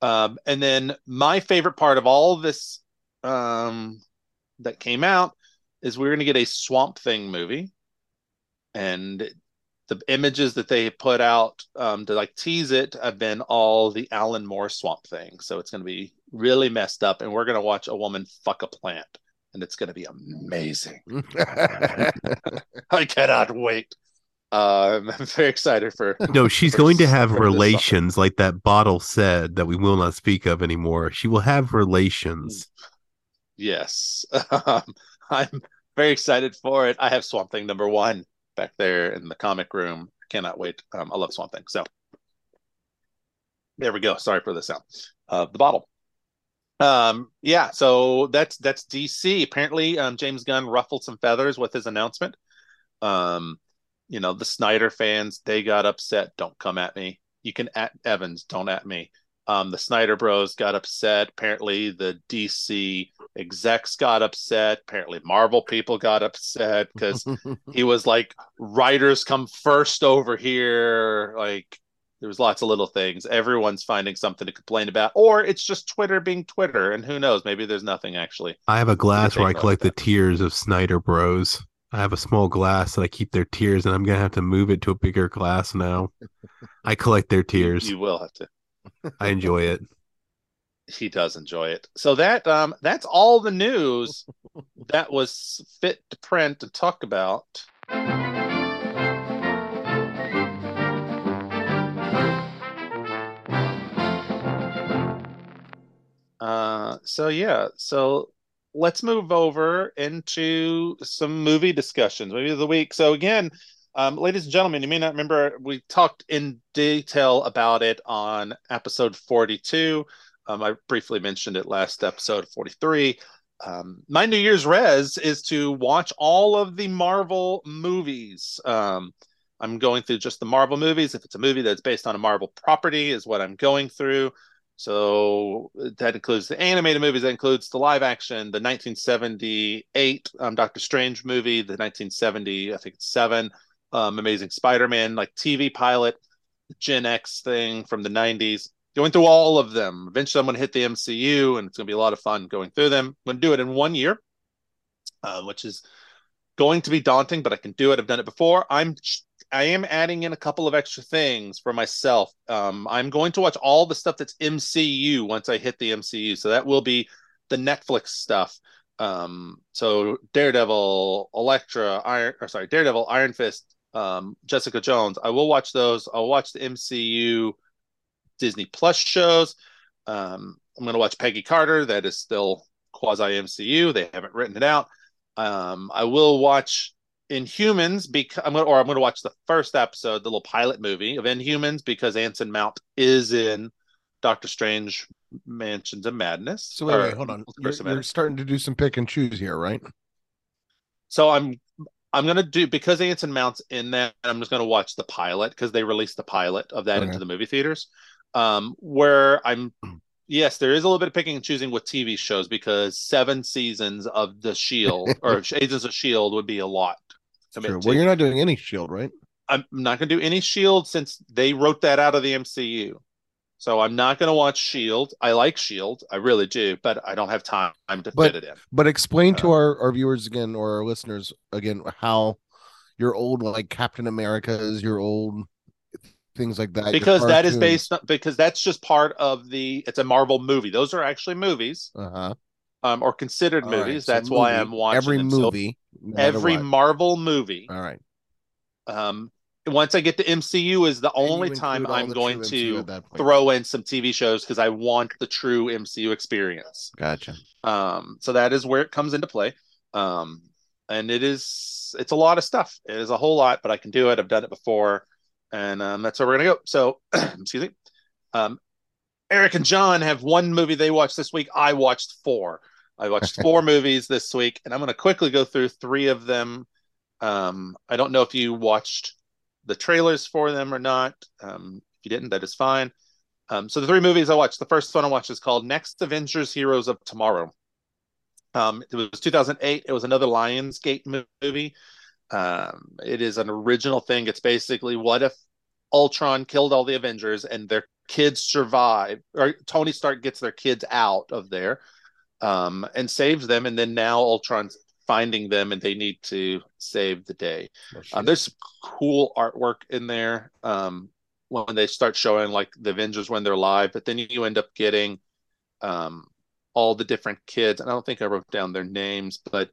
Um, and then my favorite part of all of this um, that came out is we're going to get a Swamp Thing movie, and the images that they put out um, to like tease it have been all the Alan Moore Swamp Thing. So it's going to be really messed up, and we're going to watch a woman fuck a plant, and it's going to be amazing. I cannot wait. Um, I'm very excited for. No, she's for going to have relations like that bottle said that we will not speak of anymore. She will have relations. Yes. Um, I'm very excited for it. I have Swamp Thing number one back there in the comic room. Cannot wait. Um, I love Swamp Thing. So there we go. Sorry for the sound. Uh, the bottle. Um, yeah, so that's that's DC. Apparently, um, James Gunn ruffled some feathers with his announcement. Um, you know, the Snyder fans, they got upset. Don't come at me. You can at Evans, don't at me. Um, the Snyder Bros got upset. Apparently, the DC execs got upset. Apparently, Marvel people got upset because he was like, writers come first over here. Like, there was lots of little things. Everyone's finding something to complain about, or it's just Twitter being Twitter. And who knows? Maybe there's nothing actually. I have a glass where I collect the tears of Snyder Bros. I have a small glass that I keep their tears, and I'm gonna have to move it to a bigger glass now. I collect their tears. You will have to. I enjoy it. He does enjoy it. So that um that's all the news that was fit to print to talk about. So yeah, so let's move over into some movie discussions, maybe of the week. So again, Um, ladies and gentlemen, you may not remember we talked in detail about it on episode 42. Um, I briefly mentioned it last episode 43. Um, my New Year's res is to watch all of the Marvel movies. Um, I'm going through just the Marvel movies. If it's a movie that's based on a Marvel property, is what I'm going through. So that includes the animated movies. That includes the live action, the 1978 um, Doctor Strange movie, the 1970, I think it's seven, um, Amazing Spider-Man, like TV pilot, Gen X thing from the 90s. Going through all of them. Eventually, I'm going to hit the MCU, and it's going to be a lot of fun going through them. I'm going to do it in one year, uh, which is going to be daunting, but I can do it. I've done it before. I'm I am adding in a couple of extra things for myself. Um, I'm going to watch all the stuff that's MCU once I hit the MCU. So that will be the Netflix stuff. Um, so Daredevil, Elektra, Iron, or sorry, Daredevil, Iron Fist, um, Jessica Jones. I will watch those. I'll watch the MCU Disney Plus shows. Um, I'm going to watch Peggy Carter. That is still quasi MCU. They haven't written it out. Um, I will watch Inhumans because I'm gonna or I'm gonna watch the first episode, the little pilot movie of Inhumans because Anson Mount is in Doctor Strange Mansions of Madness. So wait, or wait hold on. You're, you're starting to do some pick and choose here, right? So I'm I'm gonna do because Anson Mount's in that. I'm just gonna watch the pilot because they released the pilot of that Okay. into the movie theaters. Um, where I'm yes, there is a little bit of picking and choosing with TV shows because seven seasons of the Shield or Agents of Shield would be a lot. To commit Sure. to. Well, you're not doing any shield, right? I'm not going to do any Shield since they wrote that out of the MCU. So I'm not going to watch Shield. I like Shield, I really do, but I don't have time to But- fit it in. But explain to Uh, our, our viewers again or our listeners again how your old like Captain America is your old things like that. Because that is based on, because that's just part of the it's a Marvel movie. Those are actually movies, Uh-huh. Um, or considered All right, movies. so that's why movie, I'm watching every them. So movie. no matter every what. Marvel movie. All right. Um, once I get to MCU is the And you only time all I'm the going MCU to at that point. throw in some TV shows because I want the true MCU experience. Gotcha. Um, so that is where it comes into play. Um, and it is it's a lot of stuff. It is a whole lot, but I can do it. I've done it before, and um, that's where we're gonna go. So, excuse me. Um, Eric and John have one movie they watched this week. I watched four. I watched four movies this week, and I'm gonna quickly go through three of them. Um, I don't know if you watched the trailers for them or not. Um, if you didn't, that is fine. Um, so the three movies I watched, the first one I watched is called Next Avengers Heroes of Tomorrow. Um, it was 2008. It was another Lionsgate movie. Um, it is an original thing. It's basically what if Ultron killed all the Avengers and their kids survive, or Tony Stark gets their kids out of there um, and saves them, and then now Ultron's finding them and they need to save the day. Um, there's some cool artwork in there um, when they start showing like the Avengers when they're live, but then you end up getting um, all the different kids. And I don't think I wrote down their names, but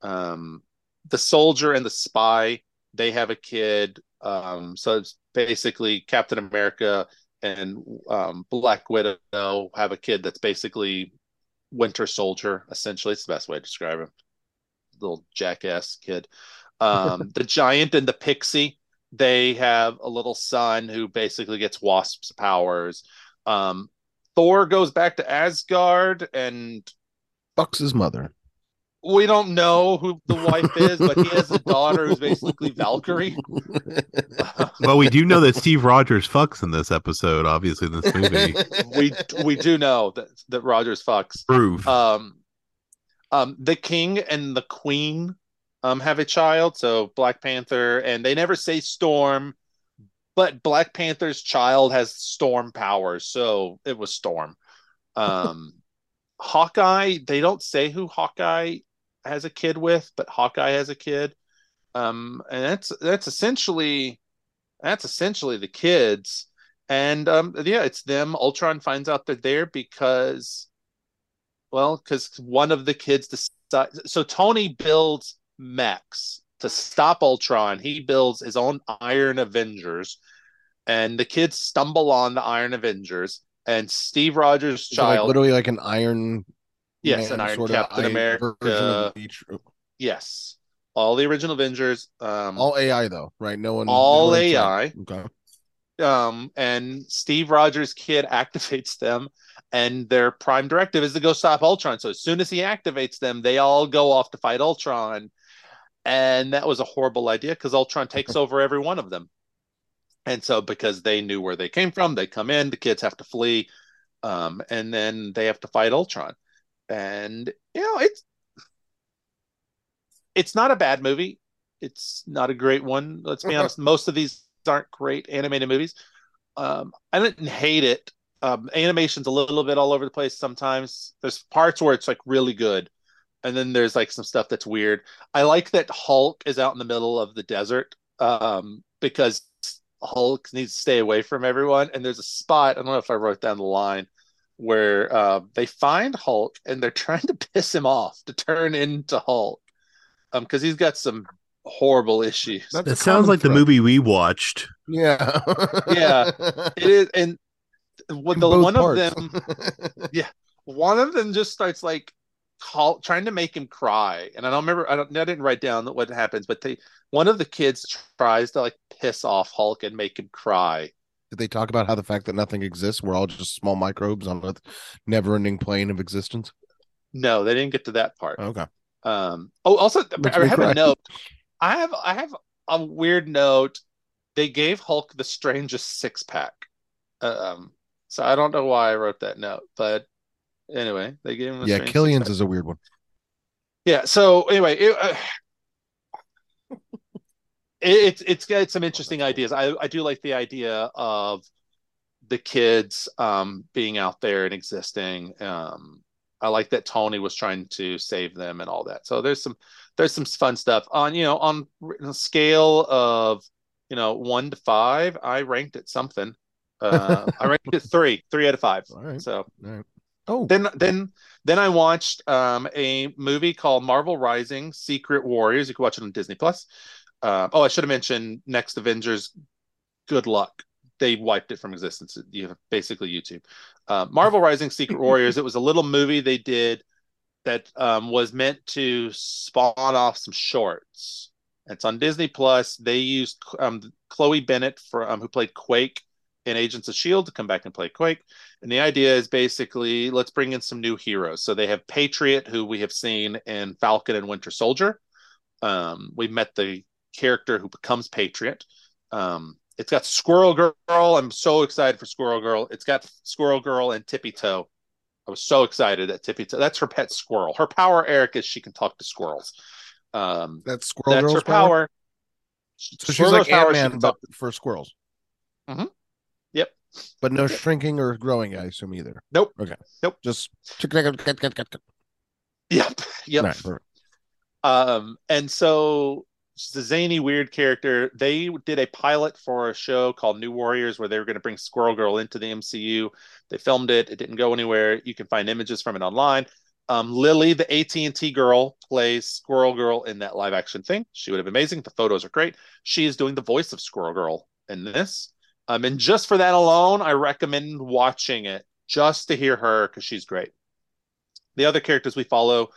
um, the soldier and the spy, they have a kid. Um, so it's basically Captain America and um, Black Widow have a kid that's basically Winter Soldier. Essentially, it's the best way to describe him. Little jackass kid. Um, the giant and the pixie, they have a little son who basically gets Wasp's powers. Um, Thor goes back to Asgard, and Bucks his mother. We don't know who the wife is, but he has a daughter who's basically Valkyrie. But we do know that Steve Rogers fucks in this episode, obviously in this movie. we we do know that that Rogers fucks. Proof. Um, um, the king and the queen um have a child, so Black Panther, and they never say Storm, but Black Panther's child has Storm powers, so it was Storm. Um, Hawkeye, they don't say who Hawkeye has a kid with, but Hawkeye has a kid. Um, and that's that's essentially that's essentially the kids. And um, yeah, it's them. Ultron finds out they're there because, well, because one of the kids decides. So Tony builds Max to stop Ultron. He builds his own Iron Avengers, and the kids stumble on the Iron Avengers. And Steve Rogers' it like child, literally like an Iron yes, Man an Iron Captain America. each- Yes. all the original Avengers, um, All AI though, right? No one. All no AI. okay. um, and Steve Rogers' kid activates them, and their prime directive is to go stop Ultron. So as soon as he activates them, they all go off to fight Ultron, and that was a horrible idea because Ultron takes over every one of them. And so because they knew where they came from, they come in. The kids have to flee, um, and then they have to fight Ultron. And you know it's it's not a bad movie. It's not a great one. Let's be honest. Most of these aren't great animated movies. Um, I didn't hate it. Um, animation's a little bit all over the place sometimes. There's parts where it's like really good, and then there's like some stuff that's weird. I like that Hulk is out in the middle of the desert um, because Hulk needs to stay away from everyone. And there's a spot, I don't know if I wrote down the line, where uh, they find Hulk and they're trying to piss him off to turn into Hulk because he's got some horrible issues. That's That sounds common like the movie we watched. Yeah. Yeah. It is, and what the one parts. of them, yeah, one of them just starts like call trying to make him cry, and I don't remember. I don't. I didn't write down what happens, but they one of the kids tries to like piss off Hulk and make him cry. Did they talk about how the fact that nothing exists, we're all just small microbes on a never-ending plane of existence? No, they didn't get to that part. Okay. Um. Oh, also, I have a note. I have I have a weird note. They gave Hulk the strangest six pack. Um. So I don't know why I wrote that note, but anyway, they gave him. Yeah, Killian's is a weird one. Yeah. So anyway, it, uh, it, it's it's got some interesting ideas. I I do like the idea of the kids um being out there and existing. Um, I like that Tony was trying to save them and all that. So there's some there's some fun stuff on you know on a scale of you know one to five. I ranked it something. Uh, I ranked it three, three out of five. All right. So All right. Oh, then then then I watched um, a movie called Marvel Rising: Secret Warriors. You can watch it on Disney Plus. Uh, oh, I should have mentioned Next Avengers. Good luck. They wiped it from existence. You have basically YouTube. Uh, Marvel Rising: Secret Warriors. It was a little movie they did that um, was meant to spawn off some shorts. It's on Disney Plus. They used um, Chloe Bennet for um, who played Quake in Agents of Shield to come back and play Quake. And the idea is basically let's bring in some new heroes. So they have Patriot, who we have seen in Falcon and Winter Soldier. Um, we met the character who becomes Patriot. Um, it's got Squirrel Girl. I'm so excited for Squirrel Girl. It's got Squirrel Girl and Tippy Toe. I was so excited that Tippy Toe. That's her pet squirrel. Her power, Eric, is she can talk to squirrels. Um, that's Squirrel that's Girl's her power. So she's Squirrel like power, Ant-Man, can but for squirrels. Mhm. Yep. But no shrinking or growing, I assume either. Nope. Okay. Nope. Just Yep. Yep. Right. Um, and so she's a zany, weird character. They did a pilot for a show called New Warriors where they were going to bring Squirrel Girl into the MCU. They filmed it. It didn't go anywhere. You can find images from it online. Um, Lily, the AT&T girl, plays Squirrel Girl in that live action thing. She would have been amazing. The photos are great. She is doing the voice of Squirrel Girl in this. Um, and just for that alone, I recommend watching it just to hear her because she's great. The other characters we follow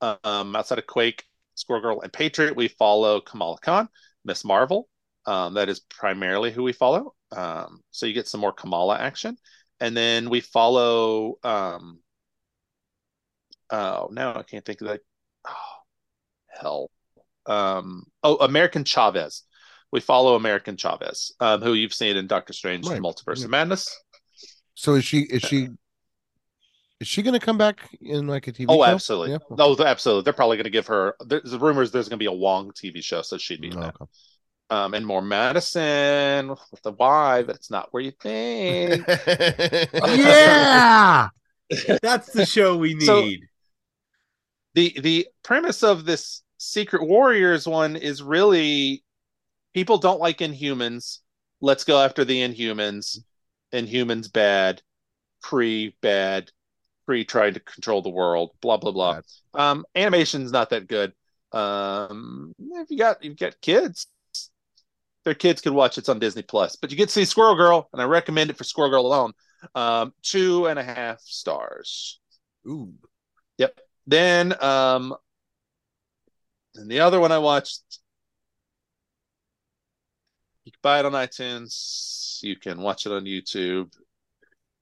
um, outside of Quake, Squirrel Girl, and Patriot, we follow Kamala Khan, Miss Marvel. Um, that is primarily who we follow. Um, so you get some more Kamala action. And then we follow um oh now I can't think of that. Oh, hell. Um oh America Chavez. We follow America Chavez, um, who you've seen in Doctor Strange Right. Multiverse Yeah. of Madness. So is she is she is she gonna come back in like a TV show? Oh, show? absolutely. Yeah. No, absolutely. They're probably going to give her. There's rumors there's going to be a Wong TV show, so she'd be in Oh, that. okay. Um, and more Madison with the Y, but it's not where you think. Yeah, that's the show we need. So- the The premise of this Secret Warriors one is really people don't like Inhumans. Let's go after the Inhumans. Inhumans bad, pre bad, pre trying to control the world. Blah blah blah. Um, animation's not that good. Um, if you got you've got kids, their kids could watch. It's on Disney Plus. But you get to see Squirrel Girl, and I recommend it for Squirrel Girl alone. Um, two and a half stars. Ooh. Yep. Then um, And the other one I watched, you can buy it on iTunes. You can watch it on YouTube.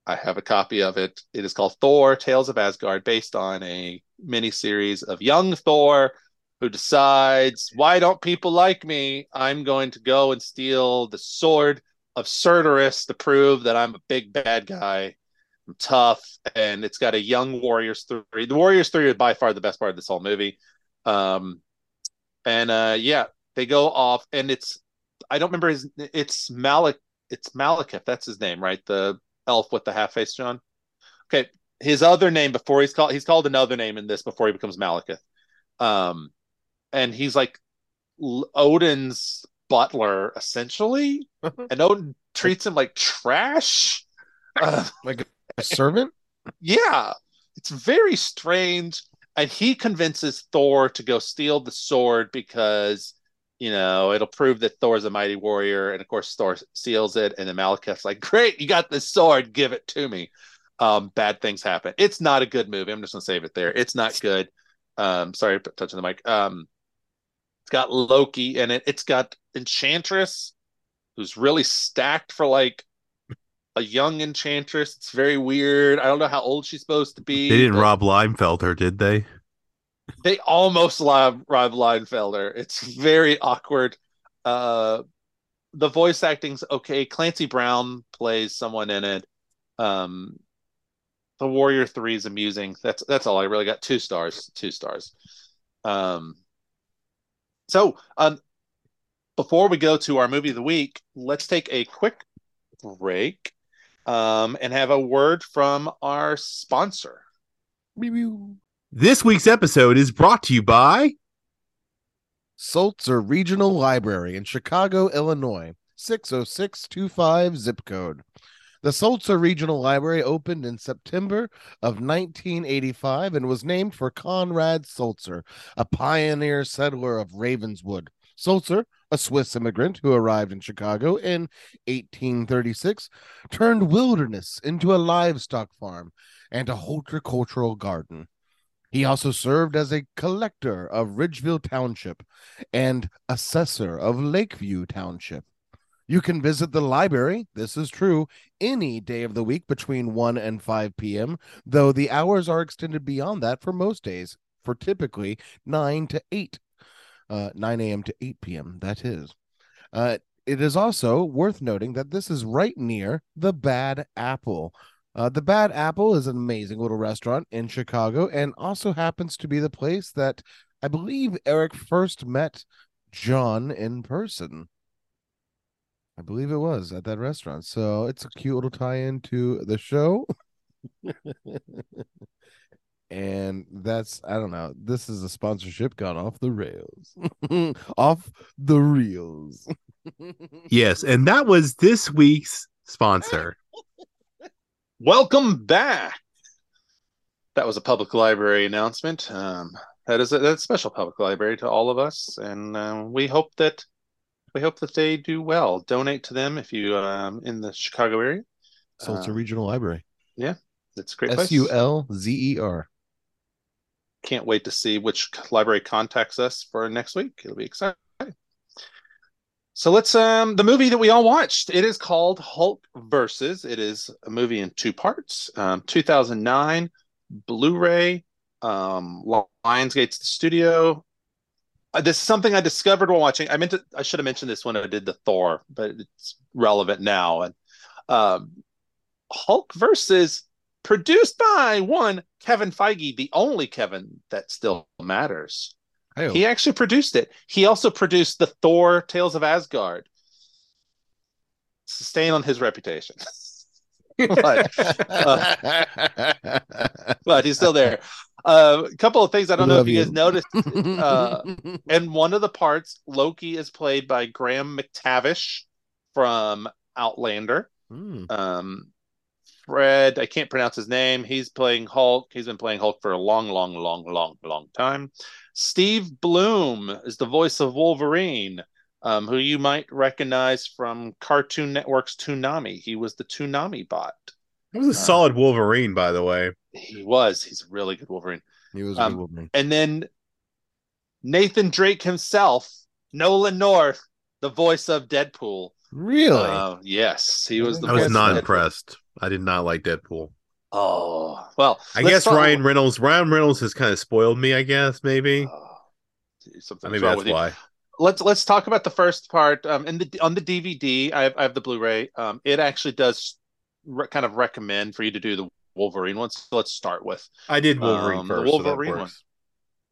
I have a copy of it. It is called Thor: Tales of Asgard, based on a mini series of young Thor who decides, "Why don't people like me? I'm going to go and steal the sword of Cerberus to prove that I'm a big bad guy." I'm tough, and it's got a young Warriors three. The Warriors three is by far the best part of this whole movie. Um, and uh, yeah, they go off, and it's I don't remember his. It's Malik. It's Malekith. That's his name, right? The elf with the half face, John. Okay, his other name before he's called he's called another name in this before he becomes Malekith. Um, and he's like L- Odin's butler essentially, and Odin treats him like trash. Uh, Like a servant? yeah, it's very strange. And he convinces Thor to go steal the sword because, you know, it'll prove that Thor's a mighty warrior. And of course, Thor seals it. And then Malekith's like, great, you got the sword, give it to me. Um, bad things happen. It's not a good movie. I'm just going to save it there. It's not good. Um, sorry, touching the mic. Um, it's got Loki in it. It's got Enchantress, who's really stacked for like a young enchantress. It's very weird. I don't know how old she's supposed to be. They didn't but rob Liefeld her, did they? They almost rob Rob Liefeld her. It's very awkward. Uh, the voice acting's okay. Clancy Brown plays someone in it. Um, the Warrior Three is amusing. That's that's all I really got. Two stars. Two stars. Um, so um, before we go to our movie of the week, let's take a quick break um, and have a word from our sponsor. This week's episode is brought to you by Sulzer Regional Library in Chicago, Illinois, 60625 zip code. The Sulzer Regional Library opened in September of 1985 and was named for Conrad Sulzer, a pioneer settler of Ravenswood. Sulzer, a Swiss immigrant who arrived in Chicago in 1836, turned wilderness into a livestock farm and a horticultural garden. He also served as a collector of Ridgeville Township and assessor of Lakeview Township. You can visit the library, this is true, any day of the week between 1 and 5 p.m., though the hours are extended beyond that for most days, for typically 9 to 8, uh, 9 a.m. to 8 p.m., that is. Uh, it is also worth noting that this is right near the Bad Apple. Uh, the Bad Apple is an amazing little restaurant in Chicago and also happens to be the place that I believe Eric first met John in person. I believe it was at that restaurant. So it's a cute little tie in to the show. and that's, I don't know. This is a sponsorship gone off the rails. off the reels. Yes, and that was this week's sponsor. Welcome back. That was a public library announcement. Um, that is a, that's a special public library to all of us, and uh, we hope that we hope that they do well. Donate to them if you um in the Chicago area. So it's Uh, Regional Library. Yeah, it's a great. S U L Z E R. Can't wait to see which library contacts us for next week. It'll be exciting. So let's um the movie that we all watched. It is called Hulk versus. It is a movie in two parts. Um, 2009 Blu-ray. Um, Lionsgate's the studio. Uh, this is something I discovered while watching. I meant to. I should have mentioned this when I did the Thor, but it's relevant now. And um, Hulk versus produced by one Kevin Feige, the only Kevin that still matters. Hey, He actually produced it. He also produced the Thor Tales of Asgard. Staying on his reputation. but, but he's still there. Uh, a couple of things I don't know if Love you guys noticed. Uh, in one of the parts, Loki is played by Graham McTavish from Outlander. Hmm. Um, Fred, I can't pronounce his name. He's playing Hulk. He's been playing Hulk for a long, long, long, long, long time. Steve Blum is the voice of Wolverine, um, who you might recognize from Cartoon Network's Toonami. He was the Toonami bot. That was a solid Wolverine, by the way. He was. He's a really good Wolverine. He was a Um, good Wolverine. And then Nathan Drake himself, Nolan North, the voice of Deadpool. Really? Uh, yes, he was the I was not of Deadpool. impressed. I did not like Deadpool. Oh well, I guess talk- Ryan Reynolds. Ryan Reynolds has kind of spoiled me. I guess maybe. Oh, something's maybe that's with you. why. let's let's talk about the first part. Um, in the on the DVD, I have, I have the Blu-ray. Um, it actually does re- kind of recommend for you to do the Wolverine one. So let's start with I did Wolverine Um, the first. so that Wolverine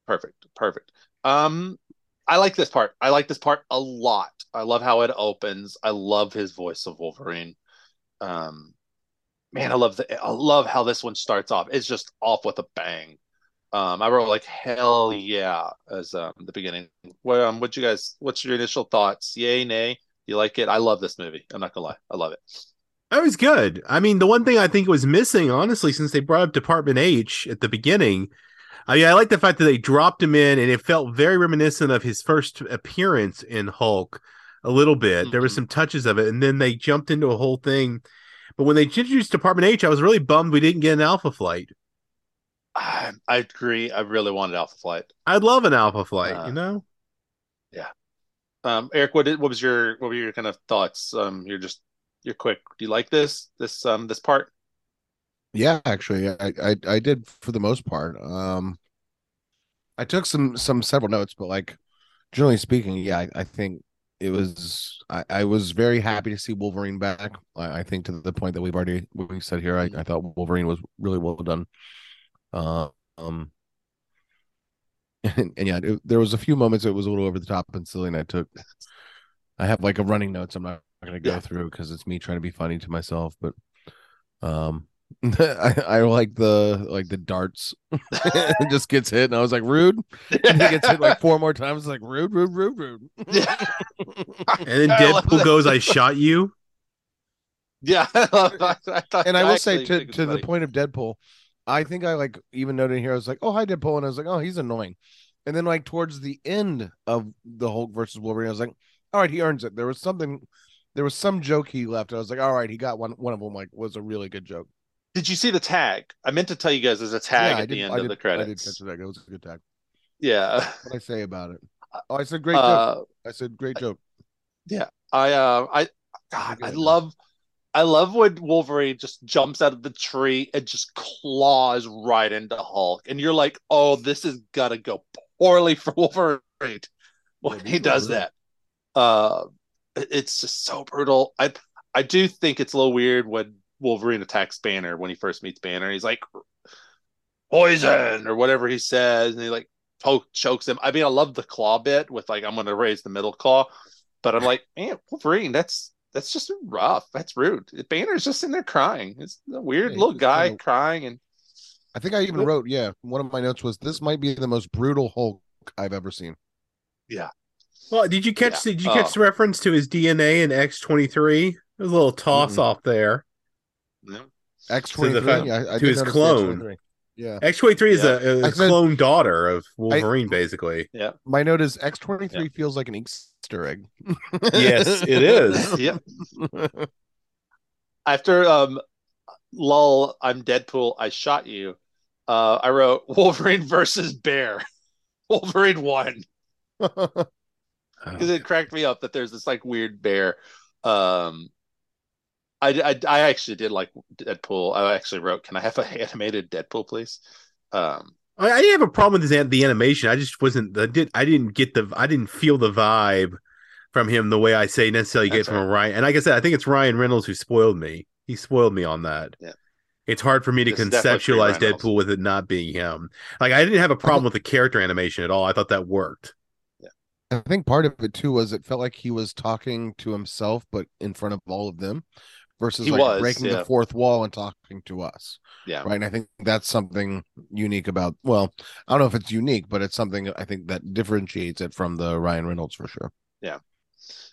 perfect, perfect. Um, I like this part. I like this part a lot. I love how it opens. I love his voice of Wolverine. Um, man, I love the I love how this one starts off. It's just off with a bang. Um, I wrote like hell yeah as um the beginning. What um, what you guys? What's your initial thoughts? Yay, nay? You like it? I love this movie. I'm not gonna lie, I love it. That was good. I mean, the one thing I think was missing, honestly, since they brought up Department H at the beginning, I mean, I like the fact that they dropped him in, and it felt very reminiscent of his first appearance in Hulk a little bit. There were Mhm. some touches of it, and then they jumped into a whole thing. But when they introduced Department H, I was really bummed we didn't get an Alpha Flight. I, I agree. I really wanted Alpha Flight. I'd love an Alpha Flight, Uh, you know? Yeah. Um, Eric, what did, what was your what were your kind of thoughts? Um, you're just you're quick. Do you like this this um this part? Yeah, actually, I, I I did for the most part. Um, I took some some several notes, but like generally speaking, yeah, I, I think it was I, I was very happy to see Wolverine back. I, I think to the point that we've already we said here, I, I thought Wolverine was really well done. Uh, um, and, and yeah, it, there was a few moments it was a little over the top and silly, and I took I have like a running notes. I'm not going to go Yeah. through because it's me trying to be funny to myself, but um. I, I like the like the darts. it just gets hit, and I was like, rude. And he gets hit like four more times. It's Like rude, rude, rude, rude. Yeah. And then Deadpool that. goes, I shot you. Yeah, I, thought, and I will say to to the point of Deadpool, I think I like even noted here. I was like, oh hi Deadpool, and I was like, oh he's annoying. And then like towards the end of the Hulk versus Wolverine, I was like, all right, he earns it. There was something, there was some joke he left. I was like, all right, he got one. One of them like was a really good joke. Did you see the tag? I meant to tell you guys there's a tag yeah, at the end I of did, the credits. I did catch that. It was a good tag. Yeah. What did I say about it? Oh, I said great joke. Uh, I said great joke. Yeah, I uh I God, I love I love when Wolverine just jumps out of the tree and just claws right into Hulk. And you're like, oh, this is gonna go poorly for Wolverine when Yeah, he does brutal. that. Uh it's just so brutal. I I do think it's a little weird when Wolverine attacks Banner when he first meets Banner. He's like poison or whatever he says, and he like poke chokes him. I mean, I love the claw bit with like I'm gonna raise the middle claw, but I'm like, man, Wolverine, that's that's just rough. That's rude. Banner's just in there crying. It's a weird Yeah, little guy kinda- crying, and I think I even Yep. wrote, yeah, one of my notes was this might be the most brutal Hulk I've ever seen. Yeah. Well, did you catch Yeah. the, did you catch Oh. the reference to his DNA in X twenty three? There's a little toss Mm-mm. off there. You X twenty three. twenty the three. fact- I, I to his clone. X23. Yeah, X twenty three is Yeah. a, a I said- clone daughter of Wolverine, basically. Yeah. my note is X twenty three feels like an Easter egg. Yes, it is. yep. After um, lull, I'm Deadpool. I shot you. Uh, I wrote Wolverine versus Bear. Wolverine won. because it cracked me up that there's this like weird bear. Um, I, I, I actually did like Deadpool. I actually wrote, "Can I have an animated Deadpool, please?" Um, I, I didn't have a problem with his the animation. I just wasn't. I did. I didn't get the. I didn't feel the vibe from him the way I say necessarily get from a Ryan. And like I said, I think it's Ryan Reynolds who spoiled me. He spoiled me on that. Yeah. It's hard for me to This is definitely pretty conceptualize Deadpool with it not being him. Like I didn't have a problem with the character animation at all. I thought that worked. Yeah. I think part of it too was it felt like he was talking to himself, but in front of all of them, versus He like was, breaking yeah. the fourth wall and talking to us. yeah, Right. And I think that's something unique about. Well, I don't know if it's unique, but it's something I think that differentiates it from the Ryan Reynolds for sure. Yeah.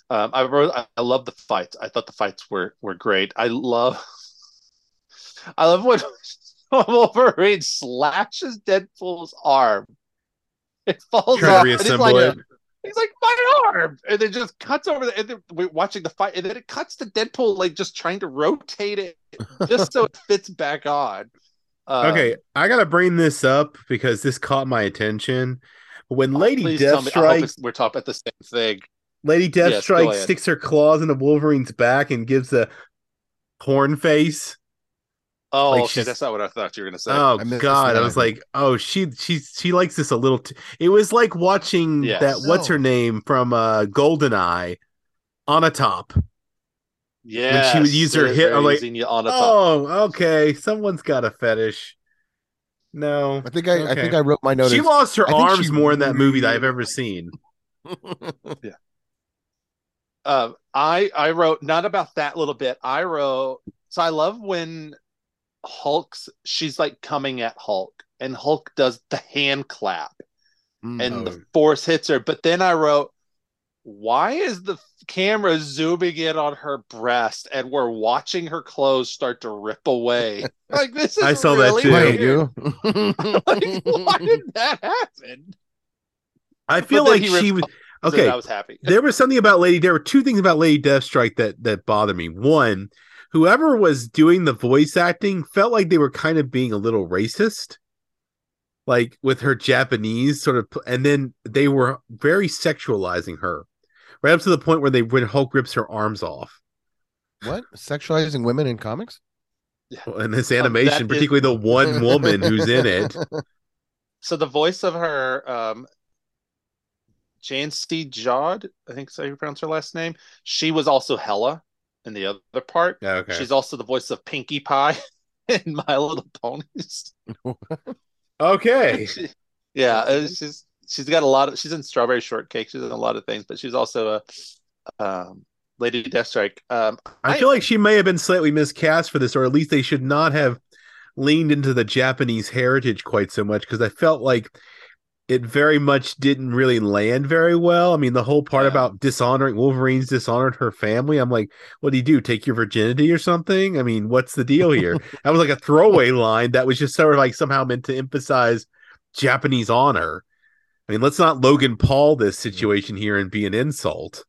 Um, I wrote. I, I love the fights. I thought the fights were were great. I love. I love when Wolverine slashes Deadpool's arm. It falls Trying off. to reassemble like, it. He's like, my arm, and it just cuts over the. And then we're watching the fight, and then it cuts to Deadpool like just trying to rotate it just so it fits back on. Um, Okay, I gotta bring this up because this caught my attention. when Lady Please me. Deathstrike we're talking about the same thing. Lady Deathstrike ahead. sticks her claws into Wolverine's back and gives a horn face. Oh, Like okay. That's not what I thought you were going to say. Oh I God! I was like, oh, she she she likes this a little. T- it was like watching Yes. that. What's her name from uh Goldeneye on a top. yeah. she would use her hit, I'm like, on the top. Oh, okay. Someone's got a fetish. No, I think I, I think I wrote my note. she lost her I think arms she more in that movie that I've ever seen. Yeah. Uh, I I wrote not about that little bit. I wrote so I love when Hulk's she's like coming at Hulk and Hulk does the hand clap Mm. and Oh. the force hits her. But then I wrote, why is the camera zooming in on her breast and we're watching her clothes start to rip away? Like this is I saw that really too. You? Like, why did that happen? I feel like she ripped was So okay. I was happy. there was something about Lady. There were two things about Lady Deathstrike that that bothered me. One, whoever was doing the voice acting felt like they were kind of being a little racist, like with her Japanese sort of, and then they were very sexualizing her, right up to the point where they when Hulk rips her arms off. what? Sexualizing women in comics? In this Um, animation, that is- particularly the one woman who's in it. So the voice of her, um, Janyse Jaud, I think so you pronounce her last name. She was also Hela in the other part. Okay. She's also the voice of Pinkie Pie in My Little Ponies. okay. yeah, uh, she's she's got a lot of. She's in Strawberry Shortcake. She's in a lot of things, but she's also a um, Lady Deathstrike. Um, I feel like she may have been slightly miscast for this, or at least they should not have leaned into the Japanese heritage quite so much because I felt like it very much didn't really land very well. I mean, the whole part Yeah. about dishonoring Wolverine's dishonored her family. I'm like, what do you do? Take your virginity or something? I mean, what's the deal here? that was like a throwaway line that was just sort of like somehow meant to emphasize Japanese honor. I mean, let's not Logan Paul this mm-hmm. situation here and be an insult.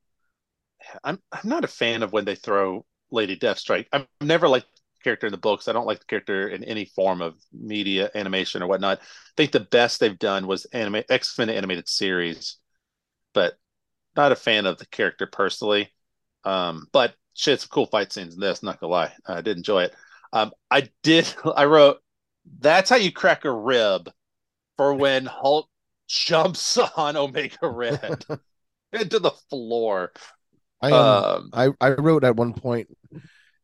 I'm I'm not a fan of when they throw Lady Deathstrike. I've never liked character in the books. I don't like the character in any form of media, animation, or whatnot. I think the best they've done was anime X Men animated series, but not a fan of the character personally. Um, but shit, some cool fight scenes in this. Not gonna lie, I did enjoy it. Um, I did. I wrote that's how you crack a rib for when Hulk jumps on Omega Red into the floor. I um, Um, I I wrote at one point,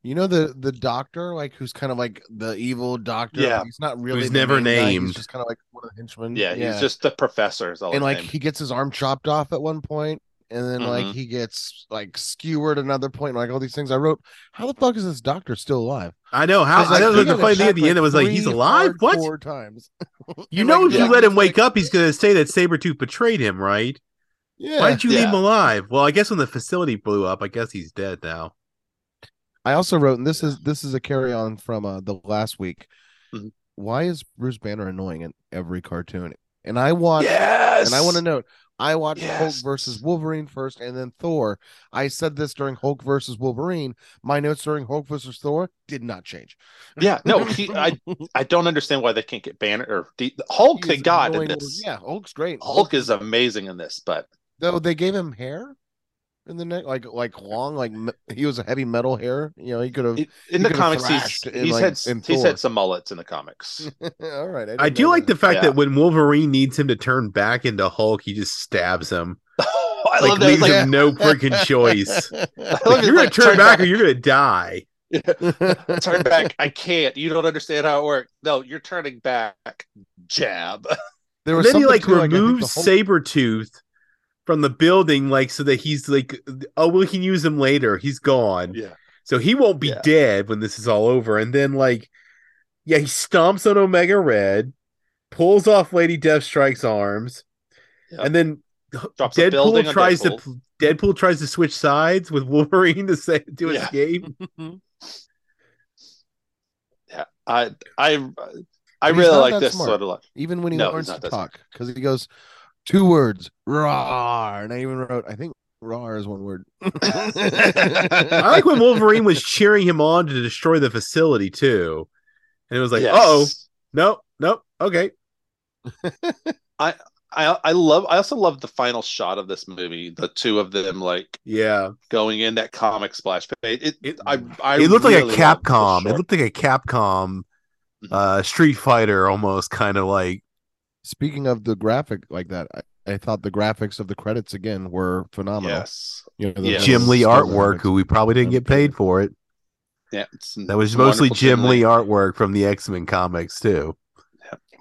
you know the the doctor like who's kind of like the evil doctor. Yeah. he's not really He's never main guy, named. He's just kind of like one of the henchmen. Yeah, he's just the professor. Is all and like name. he gets his arm chopped off at one point, and then like Mhm. he gets like skewered another point, like all these things. I wrote, how the fuck is this doctor still alive? I know how. Because, I know he the funny thing at attacked, the end. It was like he's alive. What? hardcore times. You know, like, if you let him wake like- up, he's gonna say that Sabretooth betrayed him, right? Yeah. Why did you leave him alive? Well, I guess when the facility blew up, I guess he's dead now. I also wrote, and this is this is a carry on from uh, the last week. Mhm. Why is Bruce Banner annoying in every cartoon? And I watched, yes, and I want to note, I watched Hulk versus Wolverine first, and then Thor. I said this during Hulk versus Wolverine. My notes during Hulk versus Thor did not change. Yeah, no, he, I I don't understand why they can't get Banner or the, Hulk. He They got in this. Yeah, Hulk's great. Hulk is amazing in this, but though they gave him hair in the neck, like like long, like me- he was a heavy metal hair. You know, he could have. in the comics, he's thrashed in, he's like, had he's had some mullets in the comics. All right, I didn't do like that. the fact Yeah. that when Wolverine needs him to turn back into Hulk, he just stabs him. I like love that. leaves like, him no freaking choice. Like, you're gonna like, turn back or you're gonna die. turn back. I can't. You don't understand how it works. No, you're turning back. Jab. there And was then he like too, I think removes the Hulk- Sabretooth from the building, like so that he's like, oh, we can use him later. He's gone. Yeah. So he won't be Yeah. dead when this is all over. And then like, yeah, he stomps on Omega Red, pulls off Lady Deathstrike's arms, Yep. and then Drops Deadpool on tries Deadpool. to Deadpool tries to switch sides with Wolverine to say to Yeah. escape. Yeah, I I I But really like this smart. sort of like. even when he No, learns to not that smart. talk, because he goes two words, "rawr," and I even wrote, I think "rawr" is one word. I like when Wolverine was cheering him on to destroy the facility too. And it was like, Yes. oh, no, no, okay. I I I love I also love the final shot of this movie. The two of them like Yeah, going in that comic splash page. It, It- I, I it looked really like a love the Capcom. It short- looked like a Capcom Mhm. uh Street Fighter almost kind of like Speaking of the graphic like that, I, I thought the graphics of the credits again were phenomenal. yes, You know, the- Yeah. Jim Lee artwork, who we probably didn't get paid for it. yeah. It's, That was mostly Jim Lee artwork from the X Men comics too.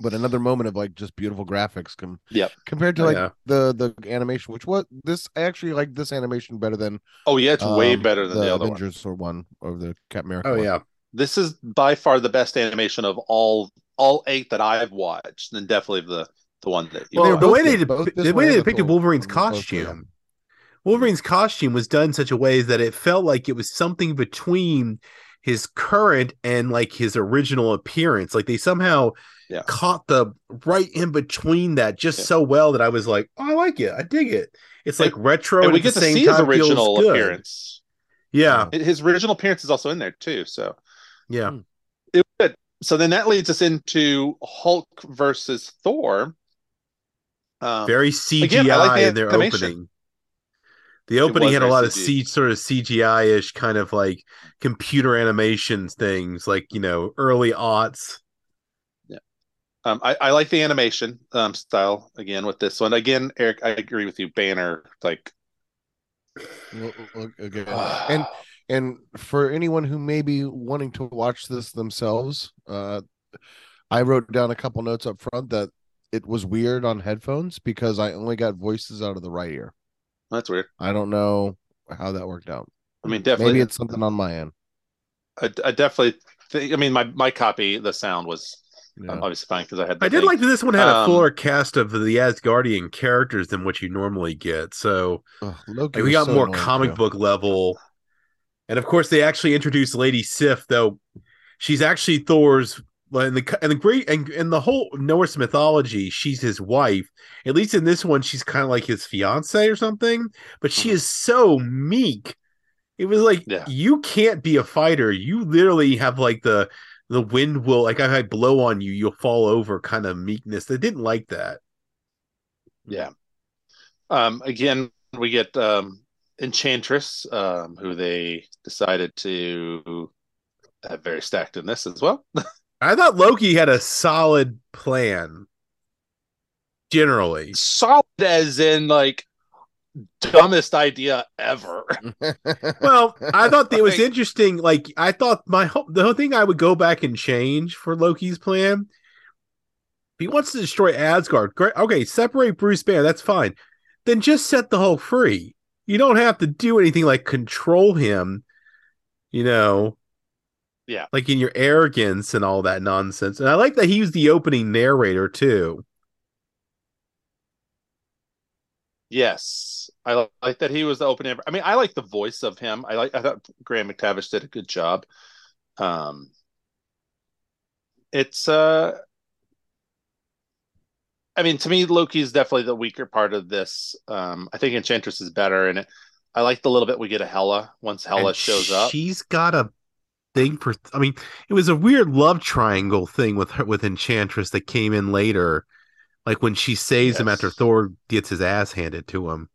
but another moment of like just beautiful graphics com- Yep. compared to like yeah. the the animation which what this i actually like this animation better than Oh yeah, it's way um, better than the, other one. avengers or one or the cap america Oh one. yeah, This is by far the best animation of all all eight that I've watched, and definitely the the one that you They well, the way they good. Both the way they and the depicted Wolverine's were both good. costume, Wolverine's costume was done in such a way that it felt like it was something between his current and like his original appearance. Like they somehow Yeah. caught the right in between that just Yeah. so well that I was like, oh, I like it, I dig it. It's like And- retro, and we get the to same see his original appearance. Yeah, His original appearance is also in there too. So yeah. Hmm. It good. So then that leads us into Hulk versus Thor. Um, Very CGI again, like the in their animation. opening. The opening had a very lot of C sort of CGI ish kind of like computer animations things, like you know early aughts. Um, I, I like the animation um, style again with this one. Again, Eric, I agree with you. Banner, like, Look- look again. and and for anyone who may be wanting to watch this themselves uh i wrote down a couple notes up front that it was weird on headphones because i only got voices out of the right ear that's weird. i don't know how that worked out I mean, definitely, maybe it's something on my end I, I definitely think. I mean, my my copy, the sound was Yeah. um, obviously fine because I had. The I did thing. like that this one had a Um, fuller cast of the Asgardian characters than what you normally get. So Ugh, Loki like, we got so more comic too. book level, and of course they actually introduced Lady Sif, though she's actually Thor's. In the and the great and in the whole Norse mythology, she's his wife. At least in this one, she's kind of like his fiance or something. But she Mhm. is so meek. It was like Yeah. you can't be a fighter. You literally have like the the wind will like if I blow on you, you'll fall over kind of meekness. They didn't like that. Yeah. Um, again, we get um, Enchantress, um, who they decided to have very stacked in this as well. I thought Loki had a solid plan. Generally, Solid as in like dumbest idea ever. well, I thought it was Like- interesting. Like I thought my whole, the whole thing I would go back and change for Loki's plan. If he wants to destroy Asgard, great. Okay, separate Bruce Banner. That's fine. Then just set the Hulk free. You don't have to do anything like control him. You know, Yeah. like in your arrogance and all that nonsense. And I like that he was the opening narrator too. Yes, I li- like that he was the opening. I mean, I like the voice of him. I like. I thought Graham McTavish did a good job. Um, it's uh, I mean, to me, Loki is definitely the weaker part of this. Um, I think Enchantress is better, and it, I like the little bit we get of Hela once Hela And shows up. She's got a thing for. I mean, it was a weird love triangle thing with her with Enchantress that came in later, like when she saves him after Thor gets his ass handed to him.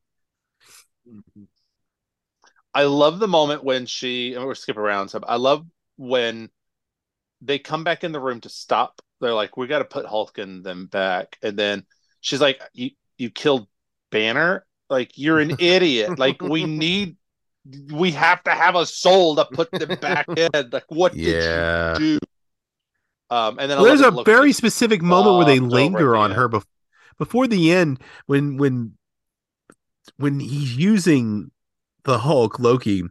I love the moment when she, and we're skip around some. I love when they come back in the room to stop. They're like, "We got to put Hulk and them back," and then she's like, "You you killed Banner? Like you're an idiot! Like we need, we have to have a soul to put them back in. Like what Yeah. did you do?" Um, and then Well, there's a very specific moment where they linger at the on her bef- before the end when when when he's using the Hulk Loki.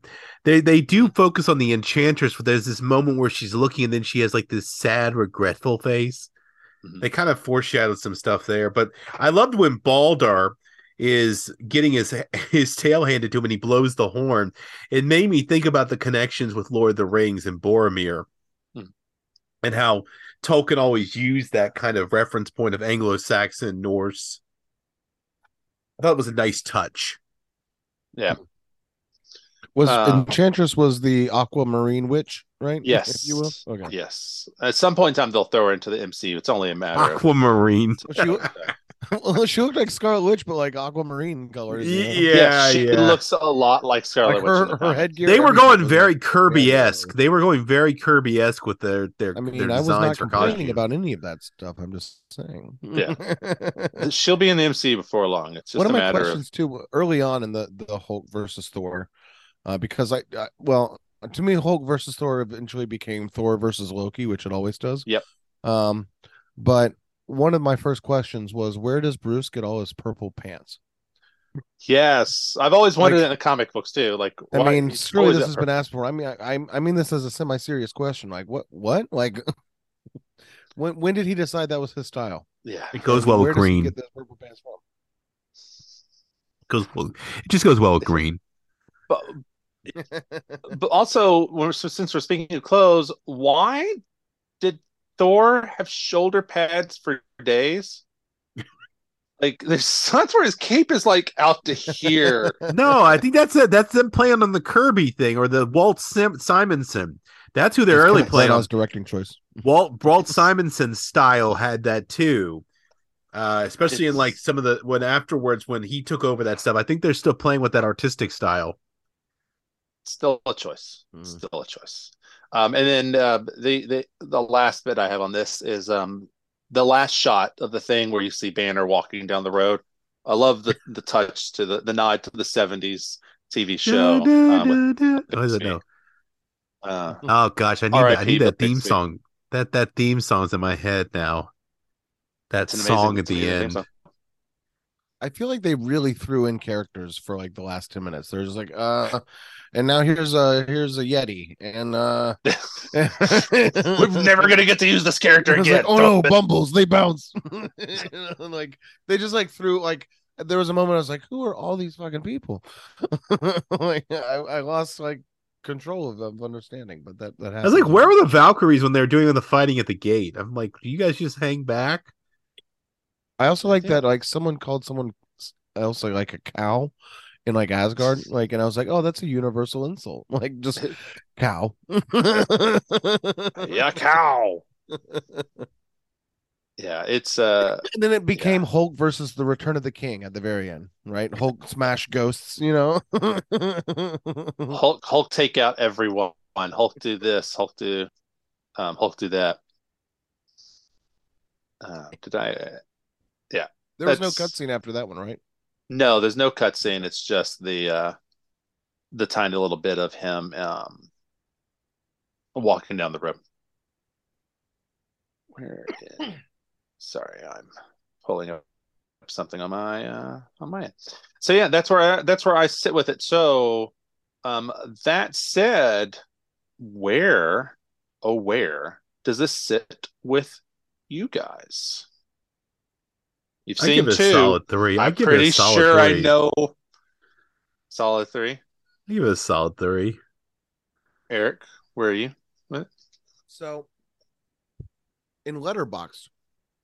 They they do focus on the Enchantress, but there's this moment where she's looking and then she has like this sad, regretful face. Mhm. They kind of foreshadowed some stuff there, but I loved when Balder is getting his his tail handed to him and he blows the horn. It made me think about the connections with Lord of the Rings and Boromir, Hmm. and how Tolkien always used that kind of reference point of Anglo-Saxon Norse. I thought it was a nice touch. Was Um, enchantress was the aquamarine witch right Yes, if you will okay Yes. At some point in time, they'll throw her into the MCU. It's only a matter of Aquamarine. So she, well, she looked like Scarlet Witch, but like aquamarine colors. you know? Yeah, she yeah. looks a lot like Scarlet Like Witch. her, the her headgear. they were going very like, Kirby esque. They were going very Kirby esque with their their, I mean, their I was not complaining costumes. about any of that stuff. I'm just saying. Yeah. She'll be in the MCU before long. It's just One of my matter questions too, early on in the the Hulk versus Thor, uh, because I, I well, to me, Hulk versus Thor eventually became Thor versus Loki, which it always does. Yep. Um, but one of my first questions was, where does Bruce get all his purple pants? Yes, I've always wondered Like- in the comic books too. Like, I why- mean, he's surely this got has purple- been asked for. I mean, I, I, I mean this as a semi-serious question. Like, what, what, like, when, when did he decide that was his style? Yeah, It goes well where with green. Get those purple pants from? goes well, it just goes well with green. but but also, when- so since we're speaking of clothes, why did Thor have shoulder pads for days? Like, there's that's where his cape is like out to here. No, I think that's it. That's them playing on the Kirby thing or the Walt Sim- Simonson. That's who they're It's really playing on. Branagh's directing choice. Walt Walt Simonson style had that too. Uh, especially in like some of the when afterwards when he took over that stuff. I think they're still playing with that artistic style. Still a choice. Mm. Still a choice. Um, and then uh, the the the last bit I have on this is um the last shot of the thing where you see Banner walking down the road. I love the the touch to the the nod to the '70s TV show. with- What is it? No. uh, Oh gosh, I need that, I need that theme song. That that theme song's in my head now. That it's an amazing- song at the end. Song. I feel like they really threw in characters for like the last 10 minutes. There's like uh and now here's a here's a Yeti and uh We're never gonna get to use this character again. like, oh no, bumbles, they bounce. Like they just like threw like there was a moment I was like, who are all these fucking people? like I, I lost like control of, of understanding, but that that I was like, where were the Valkyries when they were doing the fighting at the gate? I'm like, do you guys just hang back? I also like that like someone called someone else like, like a cow in like Asgard, like, and I was like, oh, that's a universal insult, like just cow. yeah, cow. Yeah, it's uh And then it became Hulk versus the Return of the King at the very end, right? Hulk smash ghosts, you know. Hulk Hulk take out everyone. Hulk do this, Hulk do um Hulk do that. Uh, did I there was no cutscene after that one, right? No, there's no cutscene. It's just the uh the tiny little bit of him um walking down the road. Where is... Sorry, I'm pulling up something on my uh on my end. So yeah, that's where I, that's where I sit with it. So um that said, where oh where does this sit with you guys? You've I seen give it a two. solid three. I I'm give it pretty a solid sure I know. Solid three. I give it a solid three. Eric, where are you? So in Letterboxd,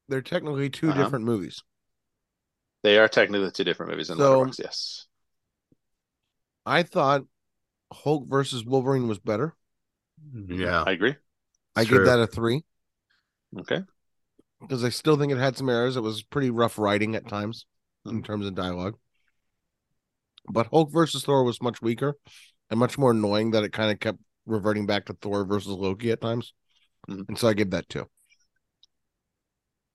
they're technically 2 Uh-huh. different movies. They are technically two different movies in So- Letterboxd, yes. I thought Hulk versus Wolverine was better. Yeah. I agree. I True. give that a three Okay. Because I still think it had some errors. It was pretty rough writing at times Hmm. in terms of dialogue. But Hulk versus Thor was much weaker and much more annoying that it kind of kept reverting back to Thor versus Loki at times. Mhm. And so I give that two.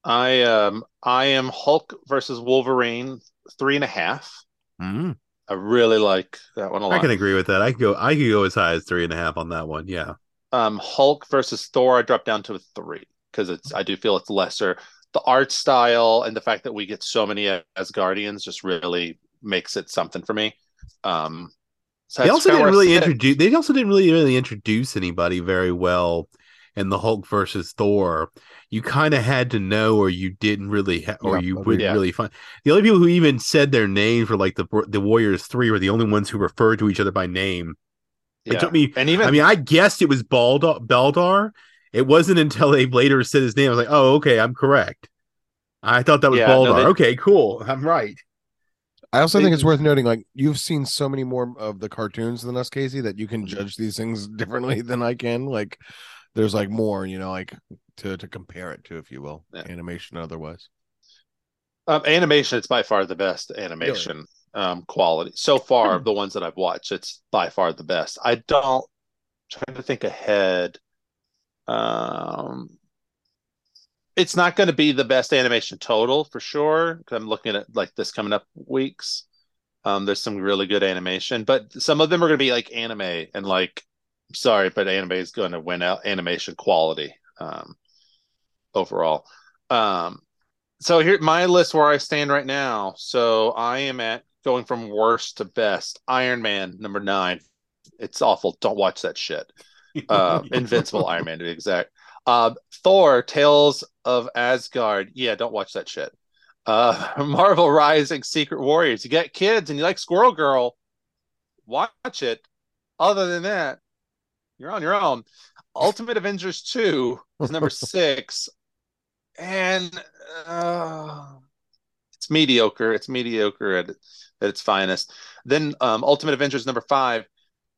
I um I am Hulk versus Wolverine three and a half. Mm. I really like that one a I lot. can agree with that. I could go I could go as high as three and a half on that one. Yeah. Um Hulk versus Thor, I dropped down to a three because it's I do feel it's lesser. The art style and the fact that we get so many Asgardians just really makes it something for me. Um so They also didn't really introduce they also didn't really really introduce anybody very well in the Hulk versus Thor. You kind of had to know or you didn't really ha- or Yeah, you wouldn't Yeah. really find the only people who even said their name were like the the Warriors 3 were the only ones who referred to each other by name. It took me and even I mean, I guessed it was Balder, Beldar. It wasn't until they later said his name. I was like, oh, okay, I'm correct. I thought that was Yeah, no, Balder. they- okay, cool. I'm right. I also They- think it's worth noting, like you've seen so many more of the cartoons than us, Casey, that you can judge these things differently than I can. Like, there's like more, you know, like to to compare it to, if you will, Yeah. animation otherwise. Um, animation, it's by far the best animation um, quality so far. Hmm. The ones that I've watched, it's by far the best. I don't trying to think ahead. Um, it's not going to be the best animation total for sure. I'm looking at like this coming up weeks. Um, there's some really good animation, but some of them are going to be like anime and like, sorry, but anime is going to win out animation quality um, overall. Um, so here my list where I stand right now. So I am at going from worst to best. Iron Man number nine. It's awful. Don't watch that shit. Uh, Invincible Iron Man to be exact. Uh, Thor: Tales of Asgard. Yeah, don't watch that shit. Uh, Marvel Rising: Secret Warriors. You get kids and you like Squirrel Girl, watch it. Other than that, you're on your own. Ultimate Avengers 2 is number six. And uh, it's mediocre. It's mediocre at, at its finest. Then um, Ultimate Avengers number five.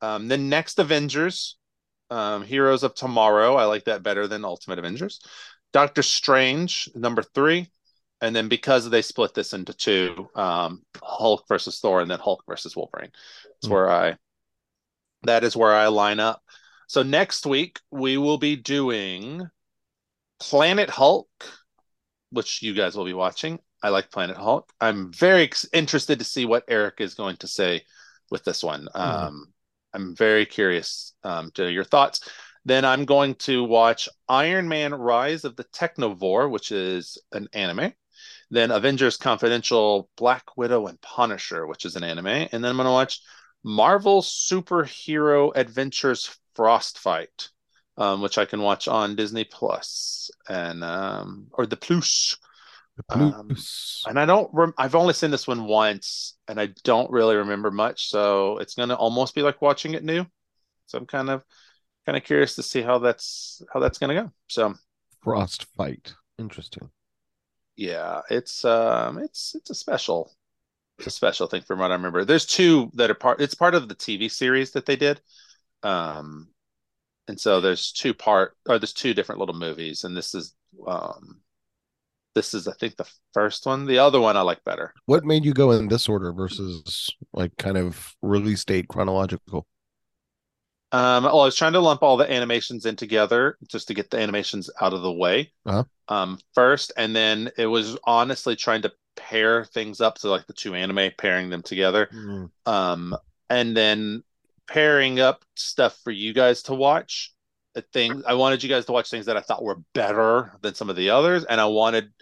Um, then Next Avengers, um, Heroes of Tomorrow. I like that better than Ultimate Avengers. Doctor Strange number three. And then because they split this into two, um, Hulk versus Thor, and then Hulk versus Wolverine. That's Hmm. where I. That is where I line up. So next week we will be doing Planet Hulk, which you guys will be watching. I like Planet Hulk. I'm very ex- interested to see what Eric is going to say with this one. Um, I'm very curious um, to your thoughts. Then I'm going to watch Iron Man Rise of the Technovore, which is an anime. Then Avengers Confidential, Black Widow, and Punisher, which is an anime. And then I'm going to watch Marvel Superhero Adventures Frostfight, um, which I can watch on Disney Plus and um, or the Plus. Um, And I don't. Rem- I've only seen this one once, and I don't really remember much. So it's gonna almost be like watching it new. So I'm kind of kind of curious to see how that's how that's gonna go. So Frost Fight, Interesting. yeah, it's um, it's it's a special, it's a special thing from what I remember. There's two that are part. It's part of the TV series that they did. Um, and so there's two part or there's two different little movies, and this is um, this is I think the first one. The other one I like better. What made you go in this order versus like kind of release date chronological? Um, well, I was trying to lump all the animations in together just to get the animations out of the way Uh-huh. um, first, and then it was honestly trying to pair things up, so like the two anime, pairing them together, um, and then pairing up stuff for you guys to watch. I think I wanted you guys to watch things that I thought were better than some of the others, and I wanted,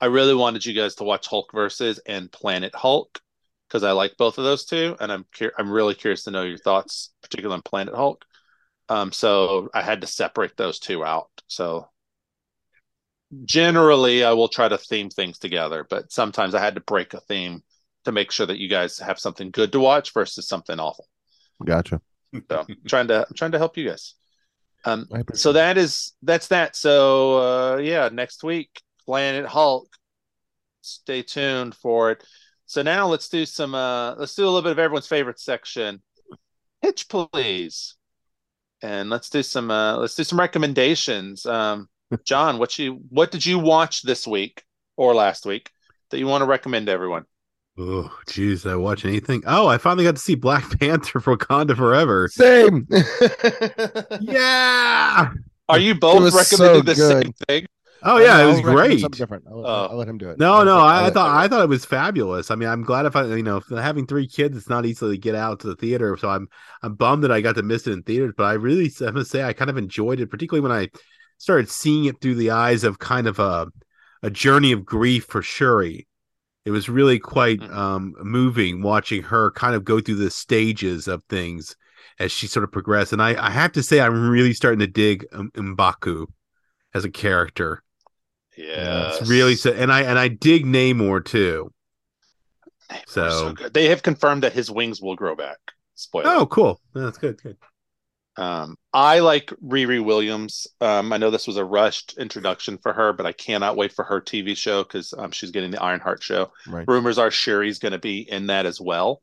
I really wanted you guys to watch Hulk versus and Planet Hulk because I like both of those two, and I'm cur- I'm really curious to know your thoughts, particularly on Planet Hulk. Um, so I had to separate those two out. So generally, I will try to theme things together, but sometimes I had to break a theme to make sure that you guys have something good to watch versus something awful. Gotcha. So trying to I'm trying to help you guys. Um, so that is that's that. So uh, yeah, next week, Planet Hulk. Stay tuned for it. So now let's do some. Uh, let's do a little bit of everyone's favorite section. Pitch, please, and let's do some. Uh, let's do some recommendations. Um, Jon, what you what did you watch this week or last week that you want to recommend to everyone? Oh, jeez, did I watch anything? Oh, I finally got to see Black Panther for Wakanda Forever. Same. Yeah. Are you both recommending so the good. same thing? Oh yeah, I'll it was great. Something different. I'll, Oh. I'll let him do it. No, I'll- no, I'll I, I thought I thought it was fabulous. I mean, I'm glad if I, you know, having three kids, it's not easy to get out to the theater. So I'm I'm bummed that I got to miss it in theaters. But I really, I must say, I kind of enjoyed it, particularly when I started seeing it through the eyes of kind of a a journey of grief for Shuri. It was really quite Mhm. um, moving watching her kind of go through the stages of things as she sort of progressed. And I, I have to say, I'm really starting to dig um, Mbaku as a character. Yeah, It's really so, and I and I dig Namor too. so, so- good. They have confirmed that his wings will grow back. Spoiler. Oh, cool. That's good. Good. Um, I like Riri Williams. Um, I know this was a rushed introduction for her, but I cannot wait for her TV show because um, she's getting the Ironheart show. Right. Rumors are Shuri's going to be in that as well.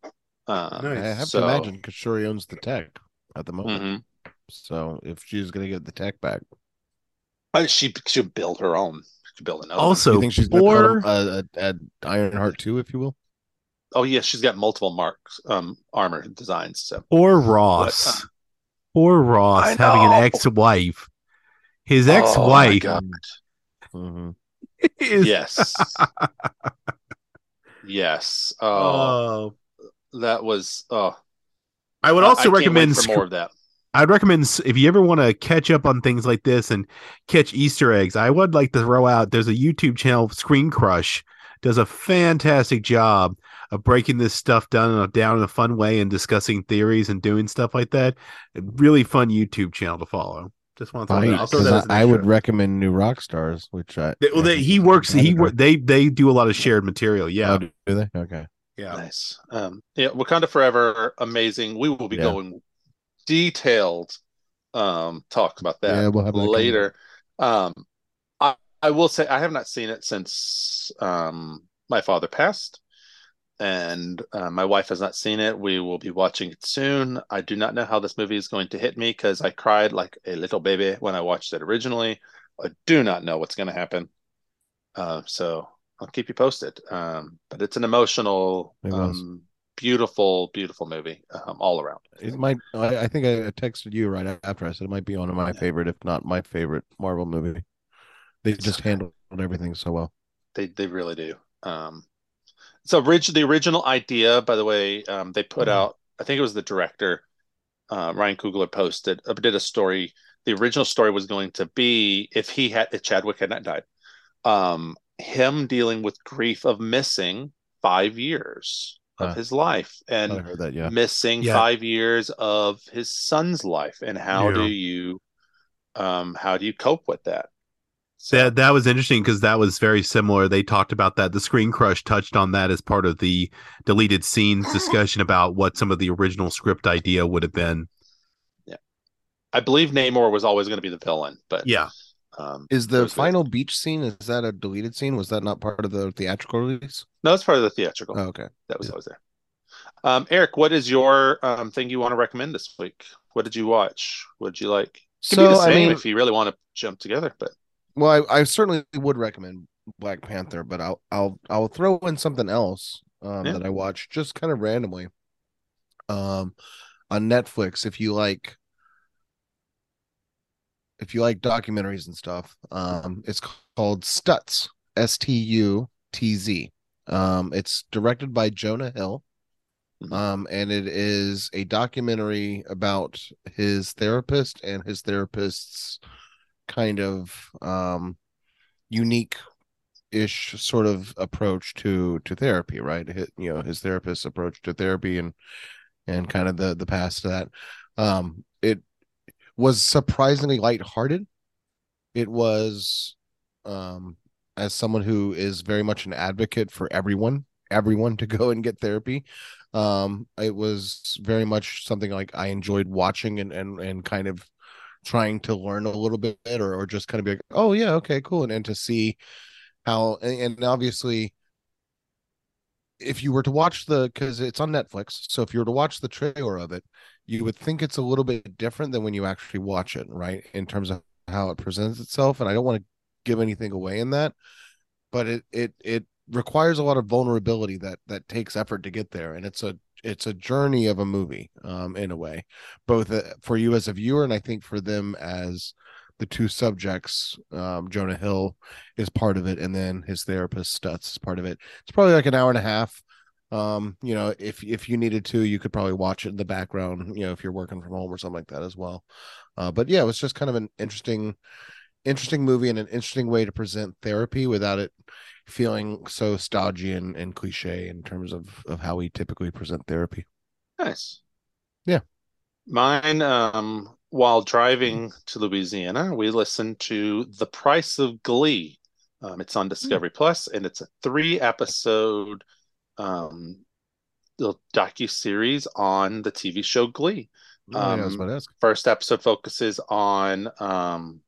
Um, Nice. I have So- to imagine because Shuri owns the tech at the moment. mhm. So if she's gonna get the tech back, Uh, she she'll build her own. Villanova. Also, you think she's poor, uh, at Ironheart too, if you will? oh yeah, she's got multiple marks, um, armor designs. So poor Ross. But, poor Ross having an ex-wife. His Oh, my ex-wife God. Mhm. is yes, yes. Oh, Oh. that was. Oh, I would also I can't recommend for sc- more of that. I'd recommend if you ever want to catch up on things like this and catch Easter eggs, I would like to throw out there's a YouTube channel, ScreenCrush, does a fantastic job of breaking this stuff down in a, down in a fun way and discussing theories and doing stuff like that. A really fun YouTube channel to follow. Just want to throw that. I'll throw 'Cause that I, I would recommend New Rockstars, which I They- well, they, he works. He wor- they they do a lot of shared material. Yeah, Oh, do they? Okay. yeah. Nice. Um, yeah, Wakanda Forever, amazing. We will be Yeah. going detailed um talks about that Yeah, we'll have that later. Um, I I will say I have not seen it since um my father passed, and uh, my wife has not seen it. We will be watching it soon. I do not know how this movie is going to hit me because I cried like a little baby when I watched it originally. I do not know what's going to happen. Uh, so I'll keep you posted. Um, but it's an emotional, It um, beautiful, beautiful movie um, all around. It might. I, I think I texted you right after I said it might be one of my favorite, if not my favorite Marvel movie. They just handled everything so well. They they really do. Um, so orig- the original idea, by the way, um, they put Mhm. out. I think it was the director, uh, Ryan Coogler posted uh, did a story. The original story was going to be if he had if Chadwick had not died, um, him dealing with grief of missing five years of Huh. his life and that. Yeah. missing Yeah. five years of his son's life and how Yeah. do you um how do you cope with that so That that was interesting because that was very similar. They talked about that. The ScreenCrush touched on that as part of the deleted scenes discussion about what some of the original script idea would have been. Yeah. I believe namor was always going to be the villain but Yeah, um Is the final beach scene? Is that a deleted scene? Was that not part of the theatrical release? no it's part of the theatrical Oh, okay. that was yeah. always there um eric what is your um thing you want to recommend this week what did you watch what did you like it can be the So I same mean, if you really want to jump together but well, I, I certainly would recommend Black Panther, but I'll I'll I'll throw in something else um, Yeah. that I watched just kind of randomly. Um, on Netflix, if you like, if you like documentaries and stuff, um, it's called Stutz, S T U T Z. Um, it's directed by Jonah Hill. Mhm. Um, and it is a documentary about his therapist and his therapist's kind of um unique ish sort of approach to to therapy right Hi- you know his therapist's approach to therapy and and kind of the the past to that um it was surprisingly lighthearted. It was um as someone who is very much an advocate for everyone everyone to go and get therapy um it was very much something like i enjoyed watching and and, and kind of trying to learn a little bit or, or just kind of be like oh yeah okay cool. And, and to see how and, and obviously if you were to watch the because it's on netflix so if you were to watch the trailer of it you would think it's a little bit different than when you actually watch it right in terms of how it presents itself and i don't want to give anything away in that but it it it requires a lot of vulnerability that that takes effort to get there and it's a it's a journey of a movie um in a way both uh, for you as a viewer and i think for them as the two subjects um jonah hill is part of it and then his therapist stutz is part of it it's probably like an hour and a half um you know if if you needed to you could probably watch it in the background you know if you're working from home or something like that as well uh but yeah it was just kind of an interesting interesting movie and an interesting way to present therapy without it feeling so stodgy and, and cliche in terms of of how we typically present therapy Nice. Yeah. Mine, um, while driving to Louisiana, we listened to The Price of Glee. Um, it's on Discovery Plus, and it's a three episode um little docu series on the TV show Glee. Oh, yeah, I was Um, about to ask. First episode focuses on um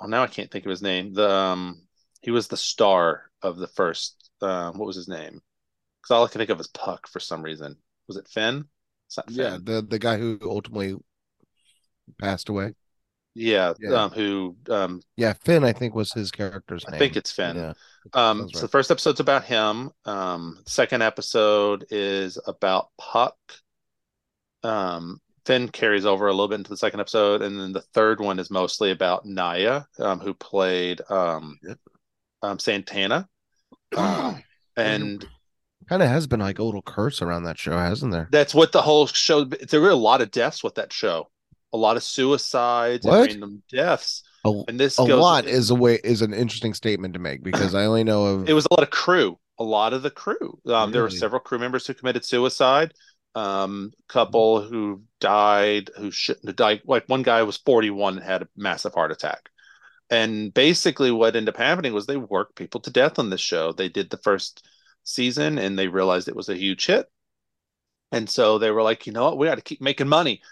oh now I can't think of his name. The um he was the star of the first um what was his name? Because all I can think of is Puck for some reason. Was it Finn? It's not Finn. yeah the the guy who ultimately passed away Yeah, Yeah. Um, who um, Yeah, Finn, I think was his character's I name. I think it's Finn. Yeah. Um, Sounds so the first episode's about him. Um, second episode is about Puck. Um, Finn carries over a little bit into the second episode, and then the third one is mostly about Naya, um, who played um, um, Santana. Um, and Kind of has been like a little curse around that show, hasn't there? that's what the whole show. There were a lot of deaths with that show, a lot of suicides What? and random deaths. A, And this a goes, lot is a way is an interesting statement to make because I only know of it was a lot of crew a lot of the crew. Um, there were several crew members who committed suicide. Um couple who died who shouldn't have died. Like one guy was 41 and had a massive heart attack. And basically what ended up happening was they worked people to death on this show. They did the first season and they realized it was a huge hit. And so they were like you know what? We got to keep making money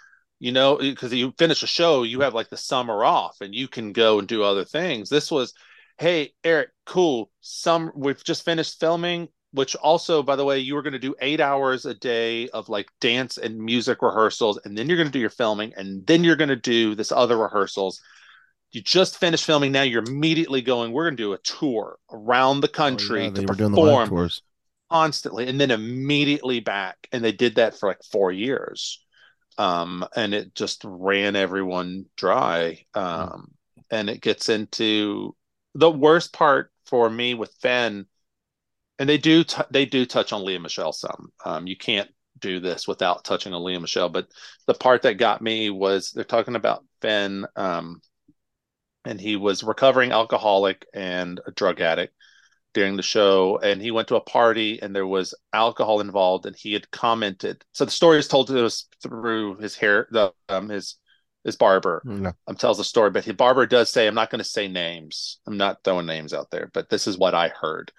you know because you finish a show you have like the summer off and you can go and do other things. This was hey eric cool. Some we've just finished filming which also by the way you were going to do eight hours a day of like dance and music rehearsals and then you're going to do your filming and then you're going to do this other rehearsals. You just finished filming now you're immediately going we're going to do a tour around the Oh, country yeah, to doing the live perform tours. constantly and then immediately back and they did that for like four years um and it just ran everyone dry um and it gets into the worst part for me with Finn and they do t- they do touch on Lea Michele some. Um you can't do this without touching on Lea Michele but the part that got me was they're talking about Finn um and he was recovering alcoholic and a drug addict during the show and he went to a party and there was alcohol involved and he had commented so the story is told to us through his hair the um his his barber No. um tells the story but his barber does say i'm not going to say names i'm not throwing names out there but this is what i heard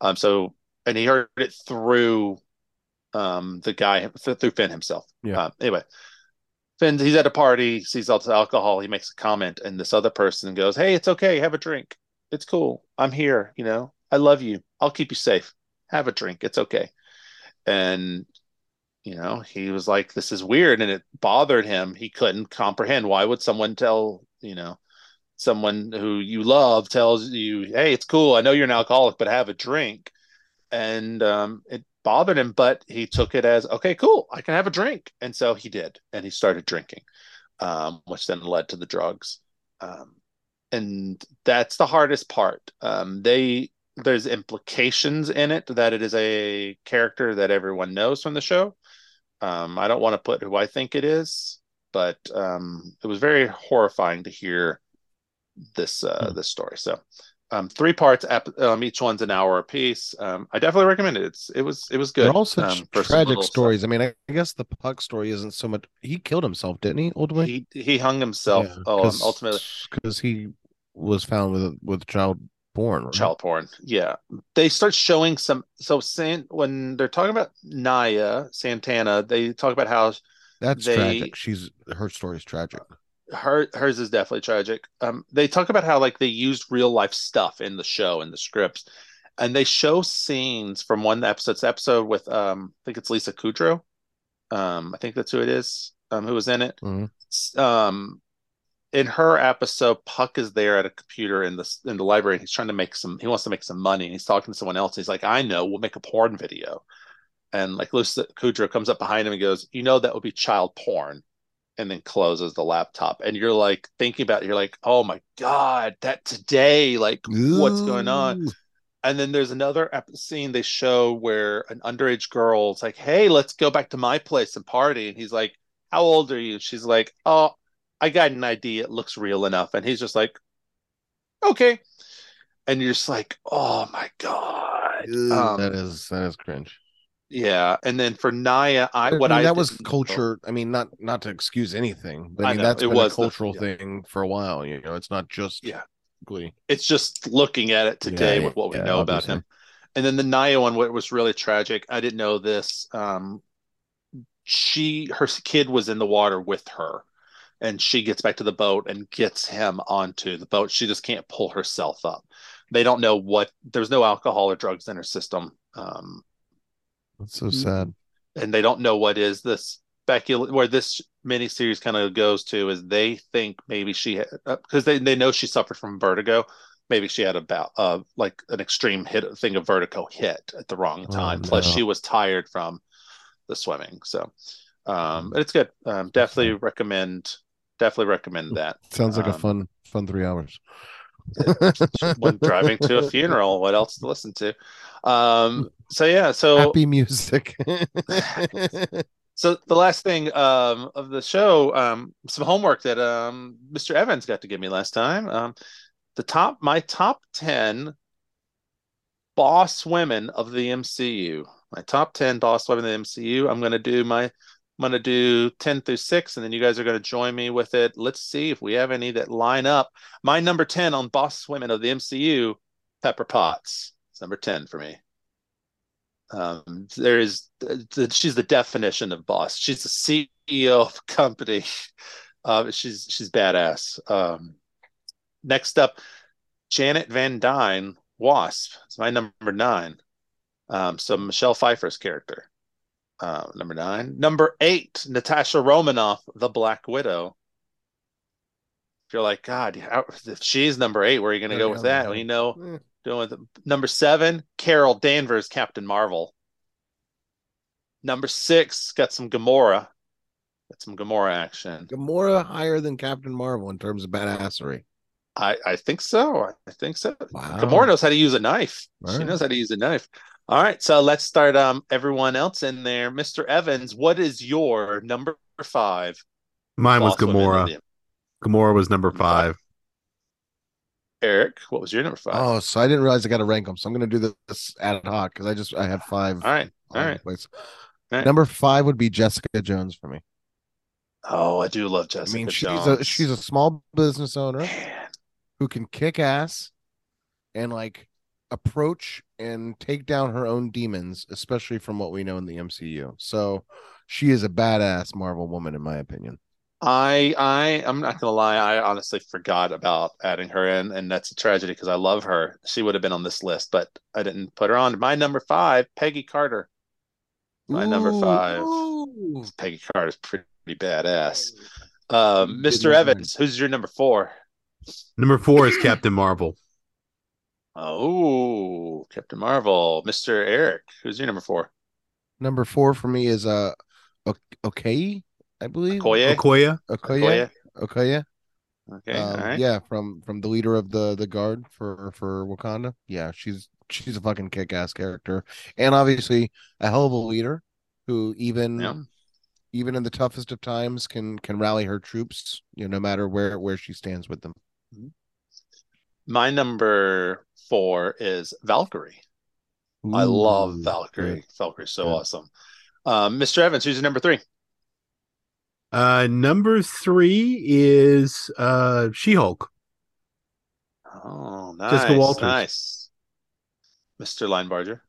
um so and he heard it through um the guy through finn himself Yeah. um, anyway Finn, he's at a party, sees all this alcohol. He makes a comment, and this other person goes, "Hey, it's okay. Have a drink. It's cool. I'm here. You know, I love you. I'll keep you safe. Have a drink. It's okay." And you know, he was like, "This is weird," and it bothered him. He couldn't comprehend why would someone tell you know someone who you love tells you, "Hey, it's cool. I know you're an alcoholic, but have a drink." And um, it bothered him, but he took it as, "Okay, cool. I can have a drink," and so he did, and he started drinking, um, which then led to the drugs. Um, and that's the hardest part. Um, they there's implications in it that it is a character that everyone knows from the show. Um, I don't want to put who I think it is, but um, it was very horrifying to hear this uh, Hmm. this story. So, um, three parts. Um, each one's an hour apiece. Um, I definitely recommend it. It's it was it was good. They're all such um, for tragic little stuff. stories. I mean, I, I guess the Puck story isn't so much. He killed himself, didn't he? Ultimately, He he hung himself. oh, um, ultimately, because he was found with with child porn. right? child porn. Yeah, they start showing some. So, San, when they're talking about Naya Santana, they talk about how That's they- tragic. She's her story is tragic. her hers is definitely tragic. Um, they talk about how like they used real life stuff in the show in the scripts, and they show scenes from one episode's episode with um, I think it's Lisa Kudrow. Um, I think that's who it is. Um, who was in it. Mhm. Um, in her episode, Puck is there at a computer in the in the library. And he's trying to make some. He wants to make some money, and he's talking to someone else. He's like, "I know, we'll make a porn video." And like Lisa Kudrow comes up behind him and goes, "You know that would be child porn." and then closes the laptop and you're like thinking about it you're like oh my god that today like what's going on and then there's another ep- scene they show where an underage girl's like hey let's go back to my place and party and he's like how old are you she's like oh i got an idea it looks real enough and he's just like okay and you're just like oh my god Um, that is that is cringe. yeah and then for naya i I what mean, i that was culture. I mean, not not to excuse anything, but I I mean know, that's it been was a the- cultural yeah. thing for a while. You know, it's not just Yeah. Glee. it's just looking at it today Yeah, with what we yeah, know about him. And then the Naya one, what was really tragic, I didn't know this. Um, she, her kid was in the water with her, and she gets back to the boat and gets him onto the boat. She just can't pull herself up. They don't know what. There's no alcohol or drugs in her system, um, That's so Mm. sad. and they don't know what is this specul where this miniseries kind of goes to is they think maybe she because they, they know she suffered from vertigo. Maybe she had about uh like an extreme hit thing of vertigo hit at the wrong Oh, time. Plus she was tired from the swimming. So um it's good. Um definitely recommend definitely recommend that. Sounds like a Um, fun fun three hours. when driving to a funeral. What else to listen to? Um, so yeah, so Happy music. so the last thing um, of the show, um, some homework that um, Mr. Evans got to give me last time. Um, the top, my top ten boss women of the MCU. My top ten boss women of the MCU. I'm gonna do my. I'm gonna do ten through six, and then you guys are gonna join me with it. Let's see if we have any that line up. My number ten on boss women of the MCU, Pepper Potts. It's number ten for me. Um, there is she's the definition of boss. She's the CEO of company. Uh, she's she's badass. Um, next up, Janet Van Dyne, Wasp. It's my number nine. Um, so Michelle Pfeiffer's character. Uh, number nine. Number eight, Natasha Romanoff, the Black Widow. If you're like, God, how, if she's number eight, where are you going to go with that? Well, you know, Eh, doing with number seven, Carol Danvers, Captain Marvel. Number six, got some Gamora. Got some Gamora action. Gamora higher than Captain Marvel in terms of badassery. I, I think so. I think so. Wow. Gamora knows how to use a knife. All She knows how to use a knife. All right, so let's start. Um, everyone else in there, Mr. Evans. What is your number five? Mine was boss women Gamora. Gamora was number Five. five. Eric, what was your number five? Oh, so I didn't realize I got to rank them. So I'm going to do this ad hoc because I just I have five. all right, all all over right. the place. All right. Number five would be Jessica Jones for me. Oh, I do love Jessica I mean, she's Jones. a she's a small business owner Man. who can kick ass and like approach and take down her own demons, especially from what we know in the MCU. So she is a badass Marvel woman, in my opinion. I I I'm not gonna lie, I honestly forgot about adding her in, and that's a tragedy because I love her. She would have been on this list, but I didn't put her on. My number five, Peggy Carter. My number five. ooh. Peggy is pretty badass. Um, Mr. Evans, who's your number four? Number four is Captain Marvel. Oh, Captain Marvel. Mr. Eric, who's your number four? Number four for me is uh Ok- okay, I believe. Okoye. Okoye. Okoye. Okoye. Okay, Um, all right. Yeah, from from the leader of the the guard for for Wakanda. Yeah, she's she's a fucking kick ass character, and obviously a hell of a leader who even Yeah. even in the toughest of times can can rally her troops. You know, no matter where where she stands with them. My number four is Valkyrie. I love Ooh, Valkyrie. good. Valkyrie's so Good. awesome. Um, Mr. Evans, who's your number three? Uh, number three is uh She-Hulk. Oh, nice. Jessica Walters. Nice. Mr. Linebarger.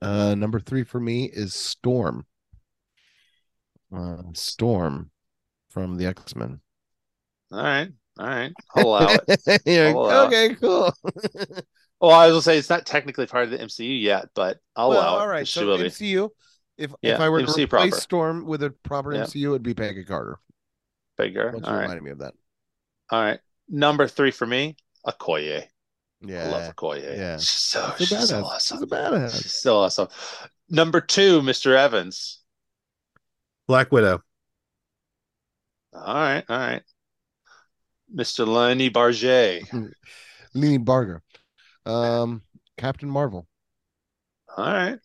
Uh, number three for me is Storm. Uh, Storm from the X Men. All right. All right. I'll allow it. I'll like, allow it. okay, cool. Well, I was gonna say it's not technically part of the MCU yet, but I'll well, allow it. all right. She So will be. MCU. If Yeah, if I were to replace proper. Storm with a proper Yeah. MCU, it'd be Peggy Carter. Bigger. Once All you right. reminded me of that. All right. Number three for me, Okoye. Yeah. I love Okoye. yeah. She's so, She's a she's so badass. awesome. She's a badass. She's so awesome. Number two, Mr. Evans. Black Widow. All right. All right. Mr. Lenny Barget. Leni Barger. Um, Captain Marvel. All right.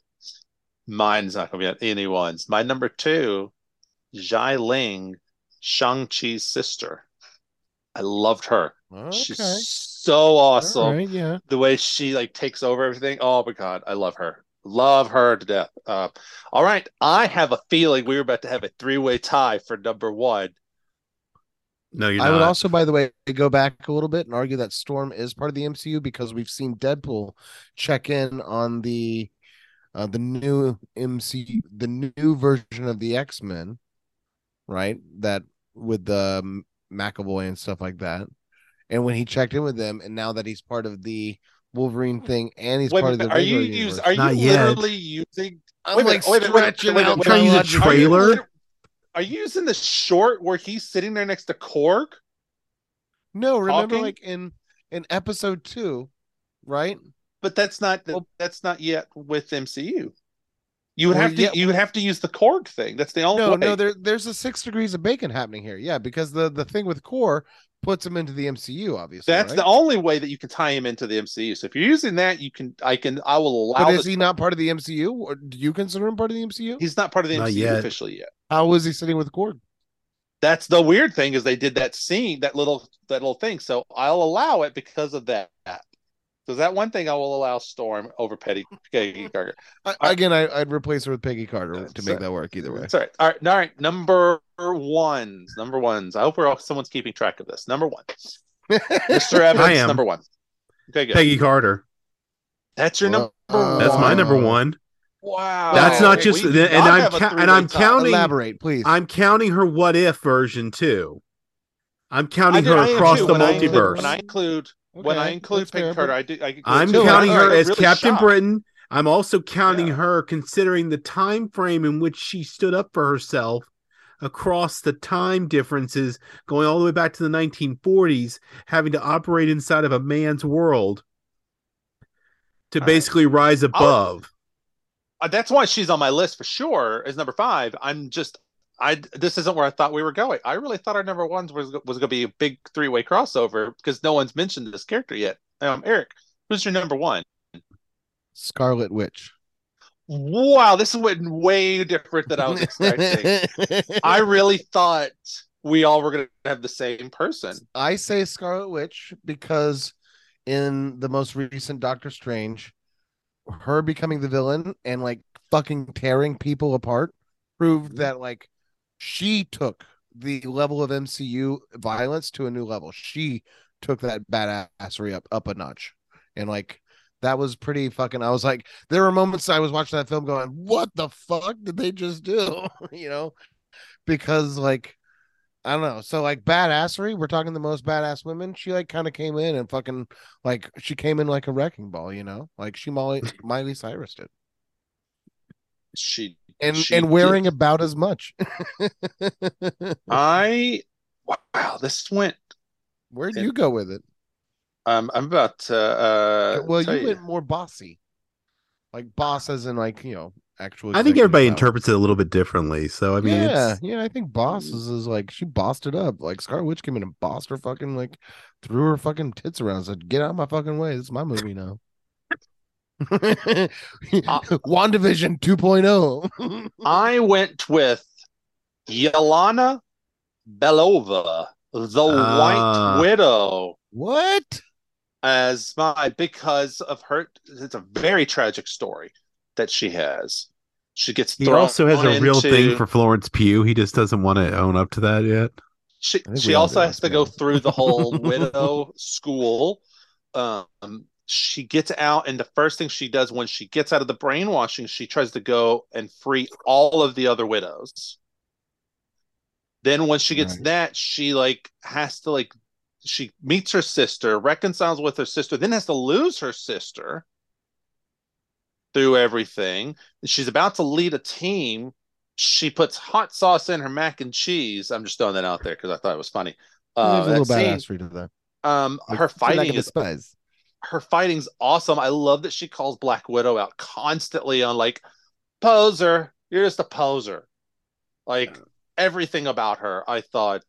Mine's not going to be anyone's. My number two, Xialing, Shang-Chi's sister. I loved her. Okay. She's so awesome. Right, yeah. The way she like takes over everything. Oh my God. I love her. Love her to death. Uh, all right. I have a feeling we were about to have a three-way tie for number one. No, you're I not. would also, by the way, go back a little bit and argue that Storm is part of the MCU because we've seen Deadpool check in on the uh, the new MCU, the new version of the X Men, right? That with the um, McAvoy and stuff like that. And when he checked in with them, and now that he's part of the Wolverine thing, and he's Wait, part of the are you regular use, are you Not yet. literally using I'm wait a like minute, wait a minute, wait a stretching minute, out wait a Trying to use a my logic. Are you trailer? lit- Are you using the short where he's sitting there next to Korg? No, remember Talking? like in in episode two, right? But that's not Well- that's not yet with MCU. You would Well, have to yeah, you would have to use the Korg thing. That's the only No, way. no, there there's a six degrees of bacon happening here. Yeah, because the the thing with Korg puts him into the MCU, obviously. That's right? the only way that you can tie him into the MCU. So if you're using that, you can I can I will allow But is this- he not part of the MCU? Or do you consider him part of the MCU? he's not part of the Not MCU yet. officially yet. How was he sitting with Gordon? That's the weird thing is they did that scene, that little that little thing. So I'll allow it because of that. Because that one thing I will allow Storm over Petty Peggy Carter. I, again, I, I'd replace her with Peggy Carter to Sorry. make that work either way. It's all right. All right. All right. Number ones. Number ones. I hope we're all, someone's keeping track of this. Number one. Mr. Evans, I am. number one. Okay, good. Peggy Carter. That's your number Well, That's my number one. Wow. That's not Okay, just- we and I'm have ca- and I'm tie. counting- Elaborate, please. I'm counting her what if version too. I'm counting I her I across the When I include- multiverse. When I include when I include that's Peggy Carter, I do. I I'm two. Counting her I'm as really Captain shocked. Britain. I'm also counting Yeah. her considering the time frame in which she stood up for herself across the time differences going all the way back to the 1940s having to operate inside of a man's world to All right. basically rise above. Uh, that's why she's on my list for sure as number five. I'm just I this isn't where I thought we were going. I really thought our number ones was was going to be a big three way crossover because no one's mentioned this character yet. Um, Eric, who's your number one? Scarlet Witch. Wow, this is way different than I was expecting. I really thought we all were going to have the same person. I say Scarlet Witch because in the most recent Doctor Strange, her becoming the villain and like fucking tearing people apart proved that like she took the level of MCU violence to a new level. She took that badassery up up a notch. And like that was pretty fucking I was like there were moments I was watching that film going, "What the fuck did they just do?" you know? Because like I don't know. So like badassery, we're talking the most badass women. She like kind of came in and fucking like she came in like a wrecking ball, you know, like she Molly Miley Cyrus did, She and she and wearing about as much. I wow, this went. Where do you go with it? Um, I'm about to. Uh, well, tell you went more bossy, like boss as in like you know actual. I think everybody power. interprets it a little bit differently. So I mean, yeah, it's, yeah. I think boss is, is like she bossed it up. Like Scarlet Witch came in and bossed her fucking like threw her fucking tits around. and Said, "Get out of my fucking way. This is my movie now." WandaVision 2.0. I went with Yelena Belova, the Ah. White Widow, what? as my because of her. It's a very tragic story that she has. She gets he thrown also has a real into- thing for Florence Pugh. He just doesn't want to own up to that yet. She she also has to go through the whole widow school. Um, she gets out, and the first thing she does when she gets out of the brainwashing, she tries to go and free all of the other widows. Then when she gets Right. that, she like has to like she meets her sister, reconciles with her sister, then has to lose her sister through everything. She's about to lead a team. She puts hot sauce in her mac and cheese. I'm just throwing that out there because I thought it was funny. Uh, a little scene, badassery to that. um, Like, her fighting gonna is. Her fighting's awesome. I love that she calls Black Widow out constantly on like poser. You're just a poser. Like everything about her, I thought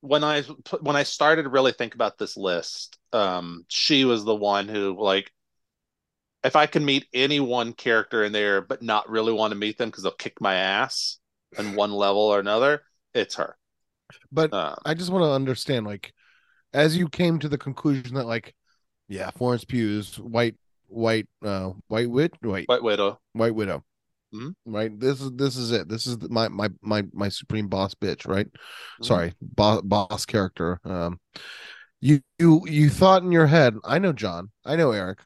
when I when I started to really think about this list, um, she was the one who like if I can meet any one character in there but not really want to meet them because they'll kick my ass in one level or another, it's her. But Uh, I just want to understand, like, as you came to the conclusion that, like, yeah, Florence Pugh's white, white, uh, white wit, white, White Widow. White Widow, Mhm. right? This is this is it. This is my my my my supreme boss bitch, right? Mm-hmm. Sorry, boss boss character. Um, you you you thought in your head. I know Jon. I know Eric.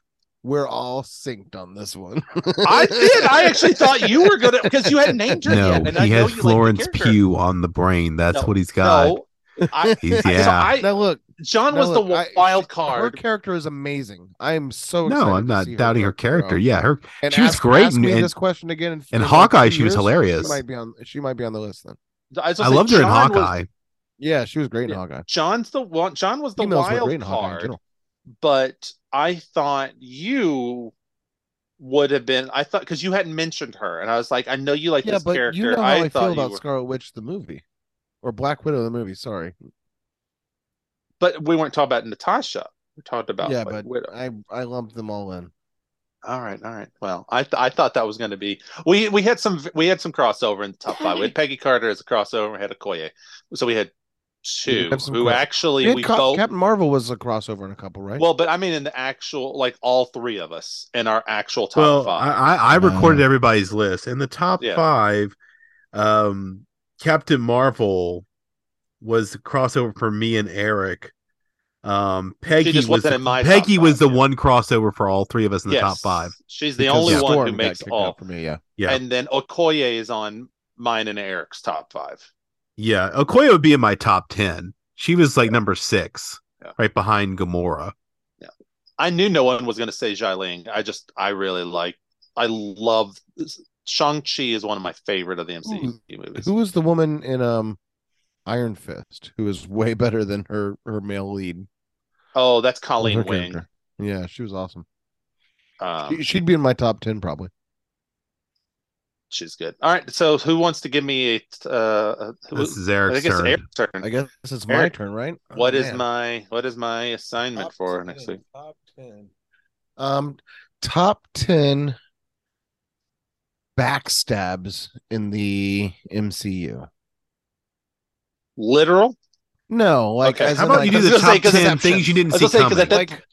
We're all synced on this one. I did. I actually thought you were gonna because you hadn't named her No, yet, and he know has you Florence. Pugh on the brain. That's No, what he's got. No, I, He's so yeah. I, now look, Jon now was the look, I- wild card. Her character is amazing. I am so no, I'm not doubting her grow. character. Yeah, her And she was ask- great ask in- me in- this question again. In, in Hawkeye, two she was hilarious. She might be on. She might be on the list then. I, I gonna say, loved her in Jon was- Hawkeye. Yeah, she was great in Yeah. Hawkeye. Jon's the one. Jon was the Females wild great in Hawkeye in card, but I thought you would have been. I thought because you hadn't mentioned her, and I was like, I know you like Yeah, this but character. you know how I, I, feel about were, Scarlet Witch the movie, or Black Widow the movie. Sorry. But we weren't talking about Natasha. We talked about yeah, like, but Widow. I I lumped them all in. All right, all right. Well, I th- I thought that was going to be we we had some we had some crossover in the top five. We had Peggy Carter as a crossover. We had Okoye, so we had two have who cross- actually We had we Ca- both. Captain Marvel was a crossover in a couple, right? Well, but I mean, in the actual like all three of us in our actual top Well, five. I, I, I recorded everybody's list. In the top Yeah. five, um, Captain Marvel was the crossover for me and Eric. Um, Peggy just was wasn't the, in my Peggy top was five, the yeah. one crossover for all three of us in the Yes. top five. She's the Because only one who makes all. for me. Yeah. Yeah. And then Okoye is on mine and Eric's top five. Yeah, Okoye would be in my top ten. She was like number six, Yeah. right behind Gamora. Yeah, I knew no one was going to say Xialing. I just, I really like, I love Shang-Chi is one of my favorite of the MCU movies. Who was the woman in um Iron Fist who is way better than her her male lead? Oh, that's Colleen her Wing. character? Yeah, she was awesome. Um, She- She'd be in my top ten probably. she's good. All right. So who wants to give me a, uh, a- who, This is I Eric's think it's turn. Eric's turn. I guess it's my Eric, turn, right? What Oh, is my, what is my assignment Top for 10, next week? Top ten. Um, top ten backstabs in the MCU. Literal? No, like Okay. as How about like, you do the gonna say, ten things you didn't I was see gonna say, 'cause coming? at that- like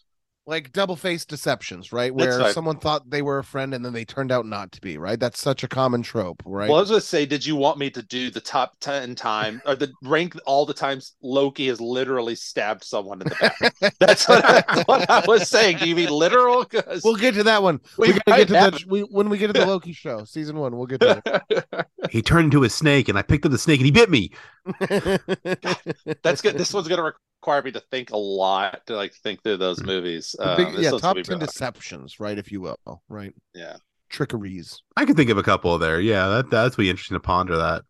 like double faced deceptions, right? Where right. someone thought they were a friend and then they turned out not to be, right? That's such a common trope, right? Well, I was going to say, did you want me to do the top 10 time or the rank all the times Loki has literally stabbed someone in the back? That's what I, what I was saying. Do you mean literal? 'Cause We'll get to that one. We We, gotta get to have- the we, when we get to the Loki show, season one. We'll get to that. He turned into a snake, and I picked up the snake, and he bit me. It. That's good. This one's going to require me to think a lot to like think through those movies. The Um, big- yeah, one's top ten deceptions, right? If you will, right? Yeah. Trickeries. I can think of a couple there. Yeah, that that's be interesting to ponder that.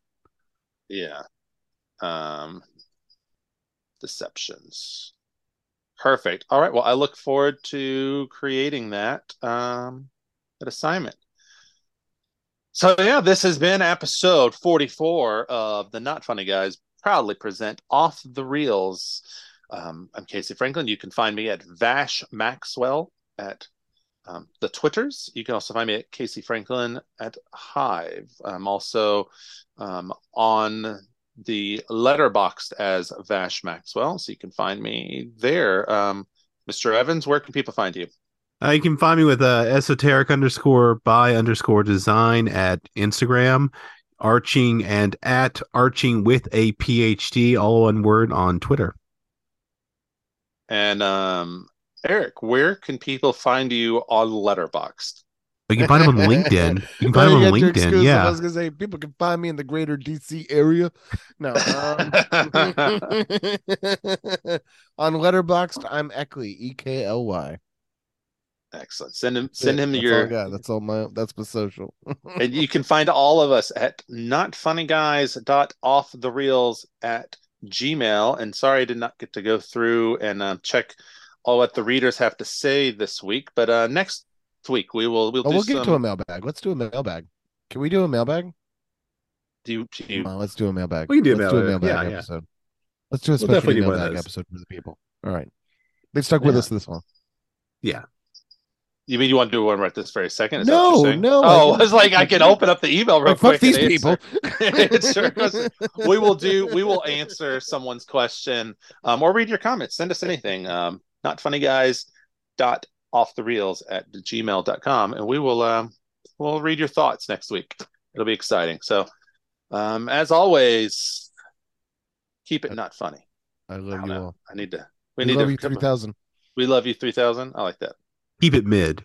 Yeah. Um, deceptions. Perfect. All right. Well, I look forward to creating that um that assignment. So yeah, this has been episode 44 of the Not Funny Guys proudly present Off the Reels. Um, I'm Casey Franklin. You can find me at Vash Maxwell at um, the Twitters. You can also find me at Casey Franklin at Hive. I'm also um, on the Letterboxd as Vash Maxwell, so you can find me there. Um, Mr. Evans, where can people find you? Uh, you can find me with uh, esoteric underscore by underscore design at Instagram, arching and at arching with a PhD, all one word on Twitter. And um, Eric, where can people find you on Letterboxd? You can find him on LinkedIn. You can find Oh, him on got your LinkedIn. excuse. I was gonna say people can find me in the greater DC area. No. Um, on Letterboxd, I'm Eckley, E K L Y. Excellent. Send him send him that's your All got. That's all my. That's my social. and you can find all of us at notfunnyguys.offthereels at gmail and sorry i did not get to go through and uh, check all what the readers have to say this week but uh next week we will we'll Oh, do we'll some get to a mailbag. Let's do a mailbag. Can we do a mailbag? do you, do you- on, let's do a mailbag. We can do a let's do a mailbag. mailbag Yeah, yeah. episode. Let's do a We'll special definitely do one of mailbag episode for the people. All right. They stuck with Yeah. us this one. You mean you want to do one right this very second? Is No, no, oh I i was like i can open up the email real quick these people. we will do we will answer someone's question um, or read your comments. Send us anything um, not funny guys dot off the reels at gmail.com and we will um, we'll read your thoughts next week. It'll be exciting. So um, as always keep it not funny. I I love don't you know. all. i need to we We, need love to you three thousand. we love you 3000 i like that Keep it mid.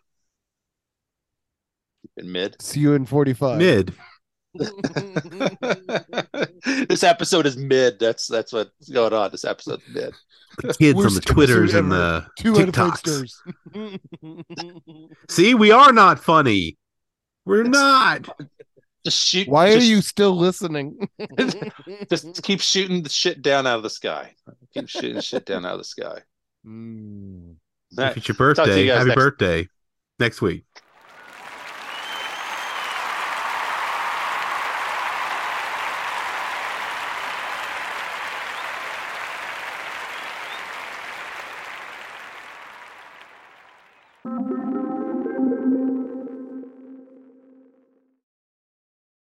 In mid. See you in 45. Mid. this episode is mid. That's that's what's going on. This episode's mid. The kids Worst on the Twitters and the Two TikToks. See, we are not funny. We're it's, not. Just shoot. Why just, are you still listening? just keep shooting the shit down out of the sky. Keep shooting shit down out of the sky. Mm. If it's your birthday, you happy next birthday next week.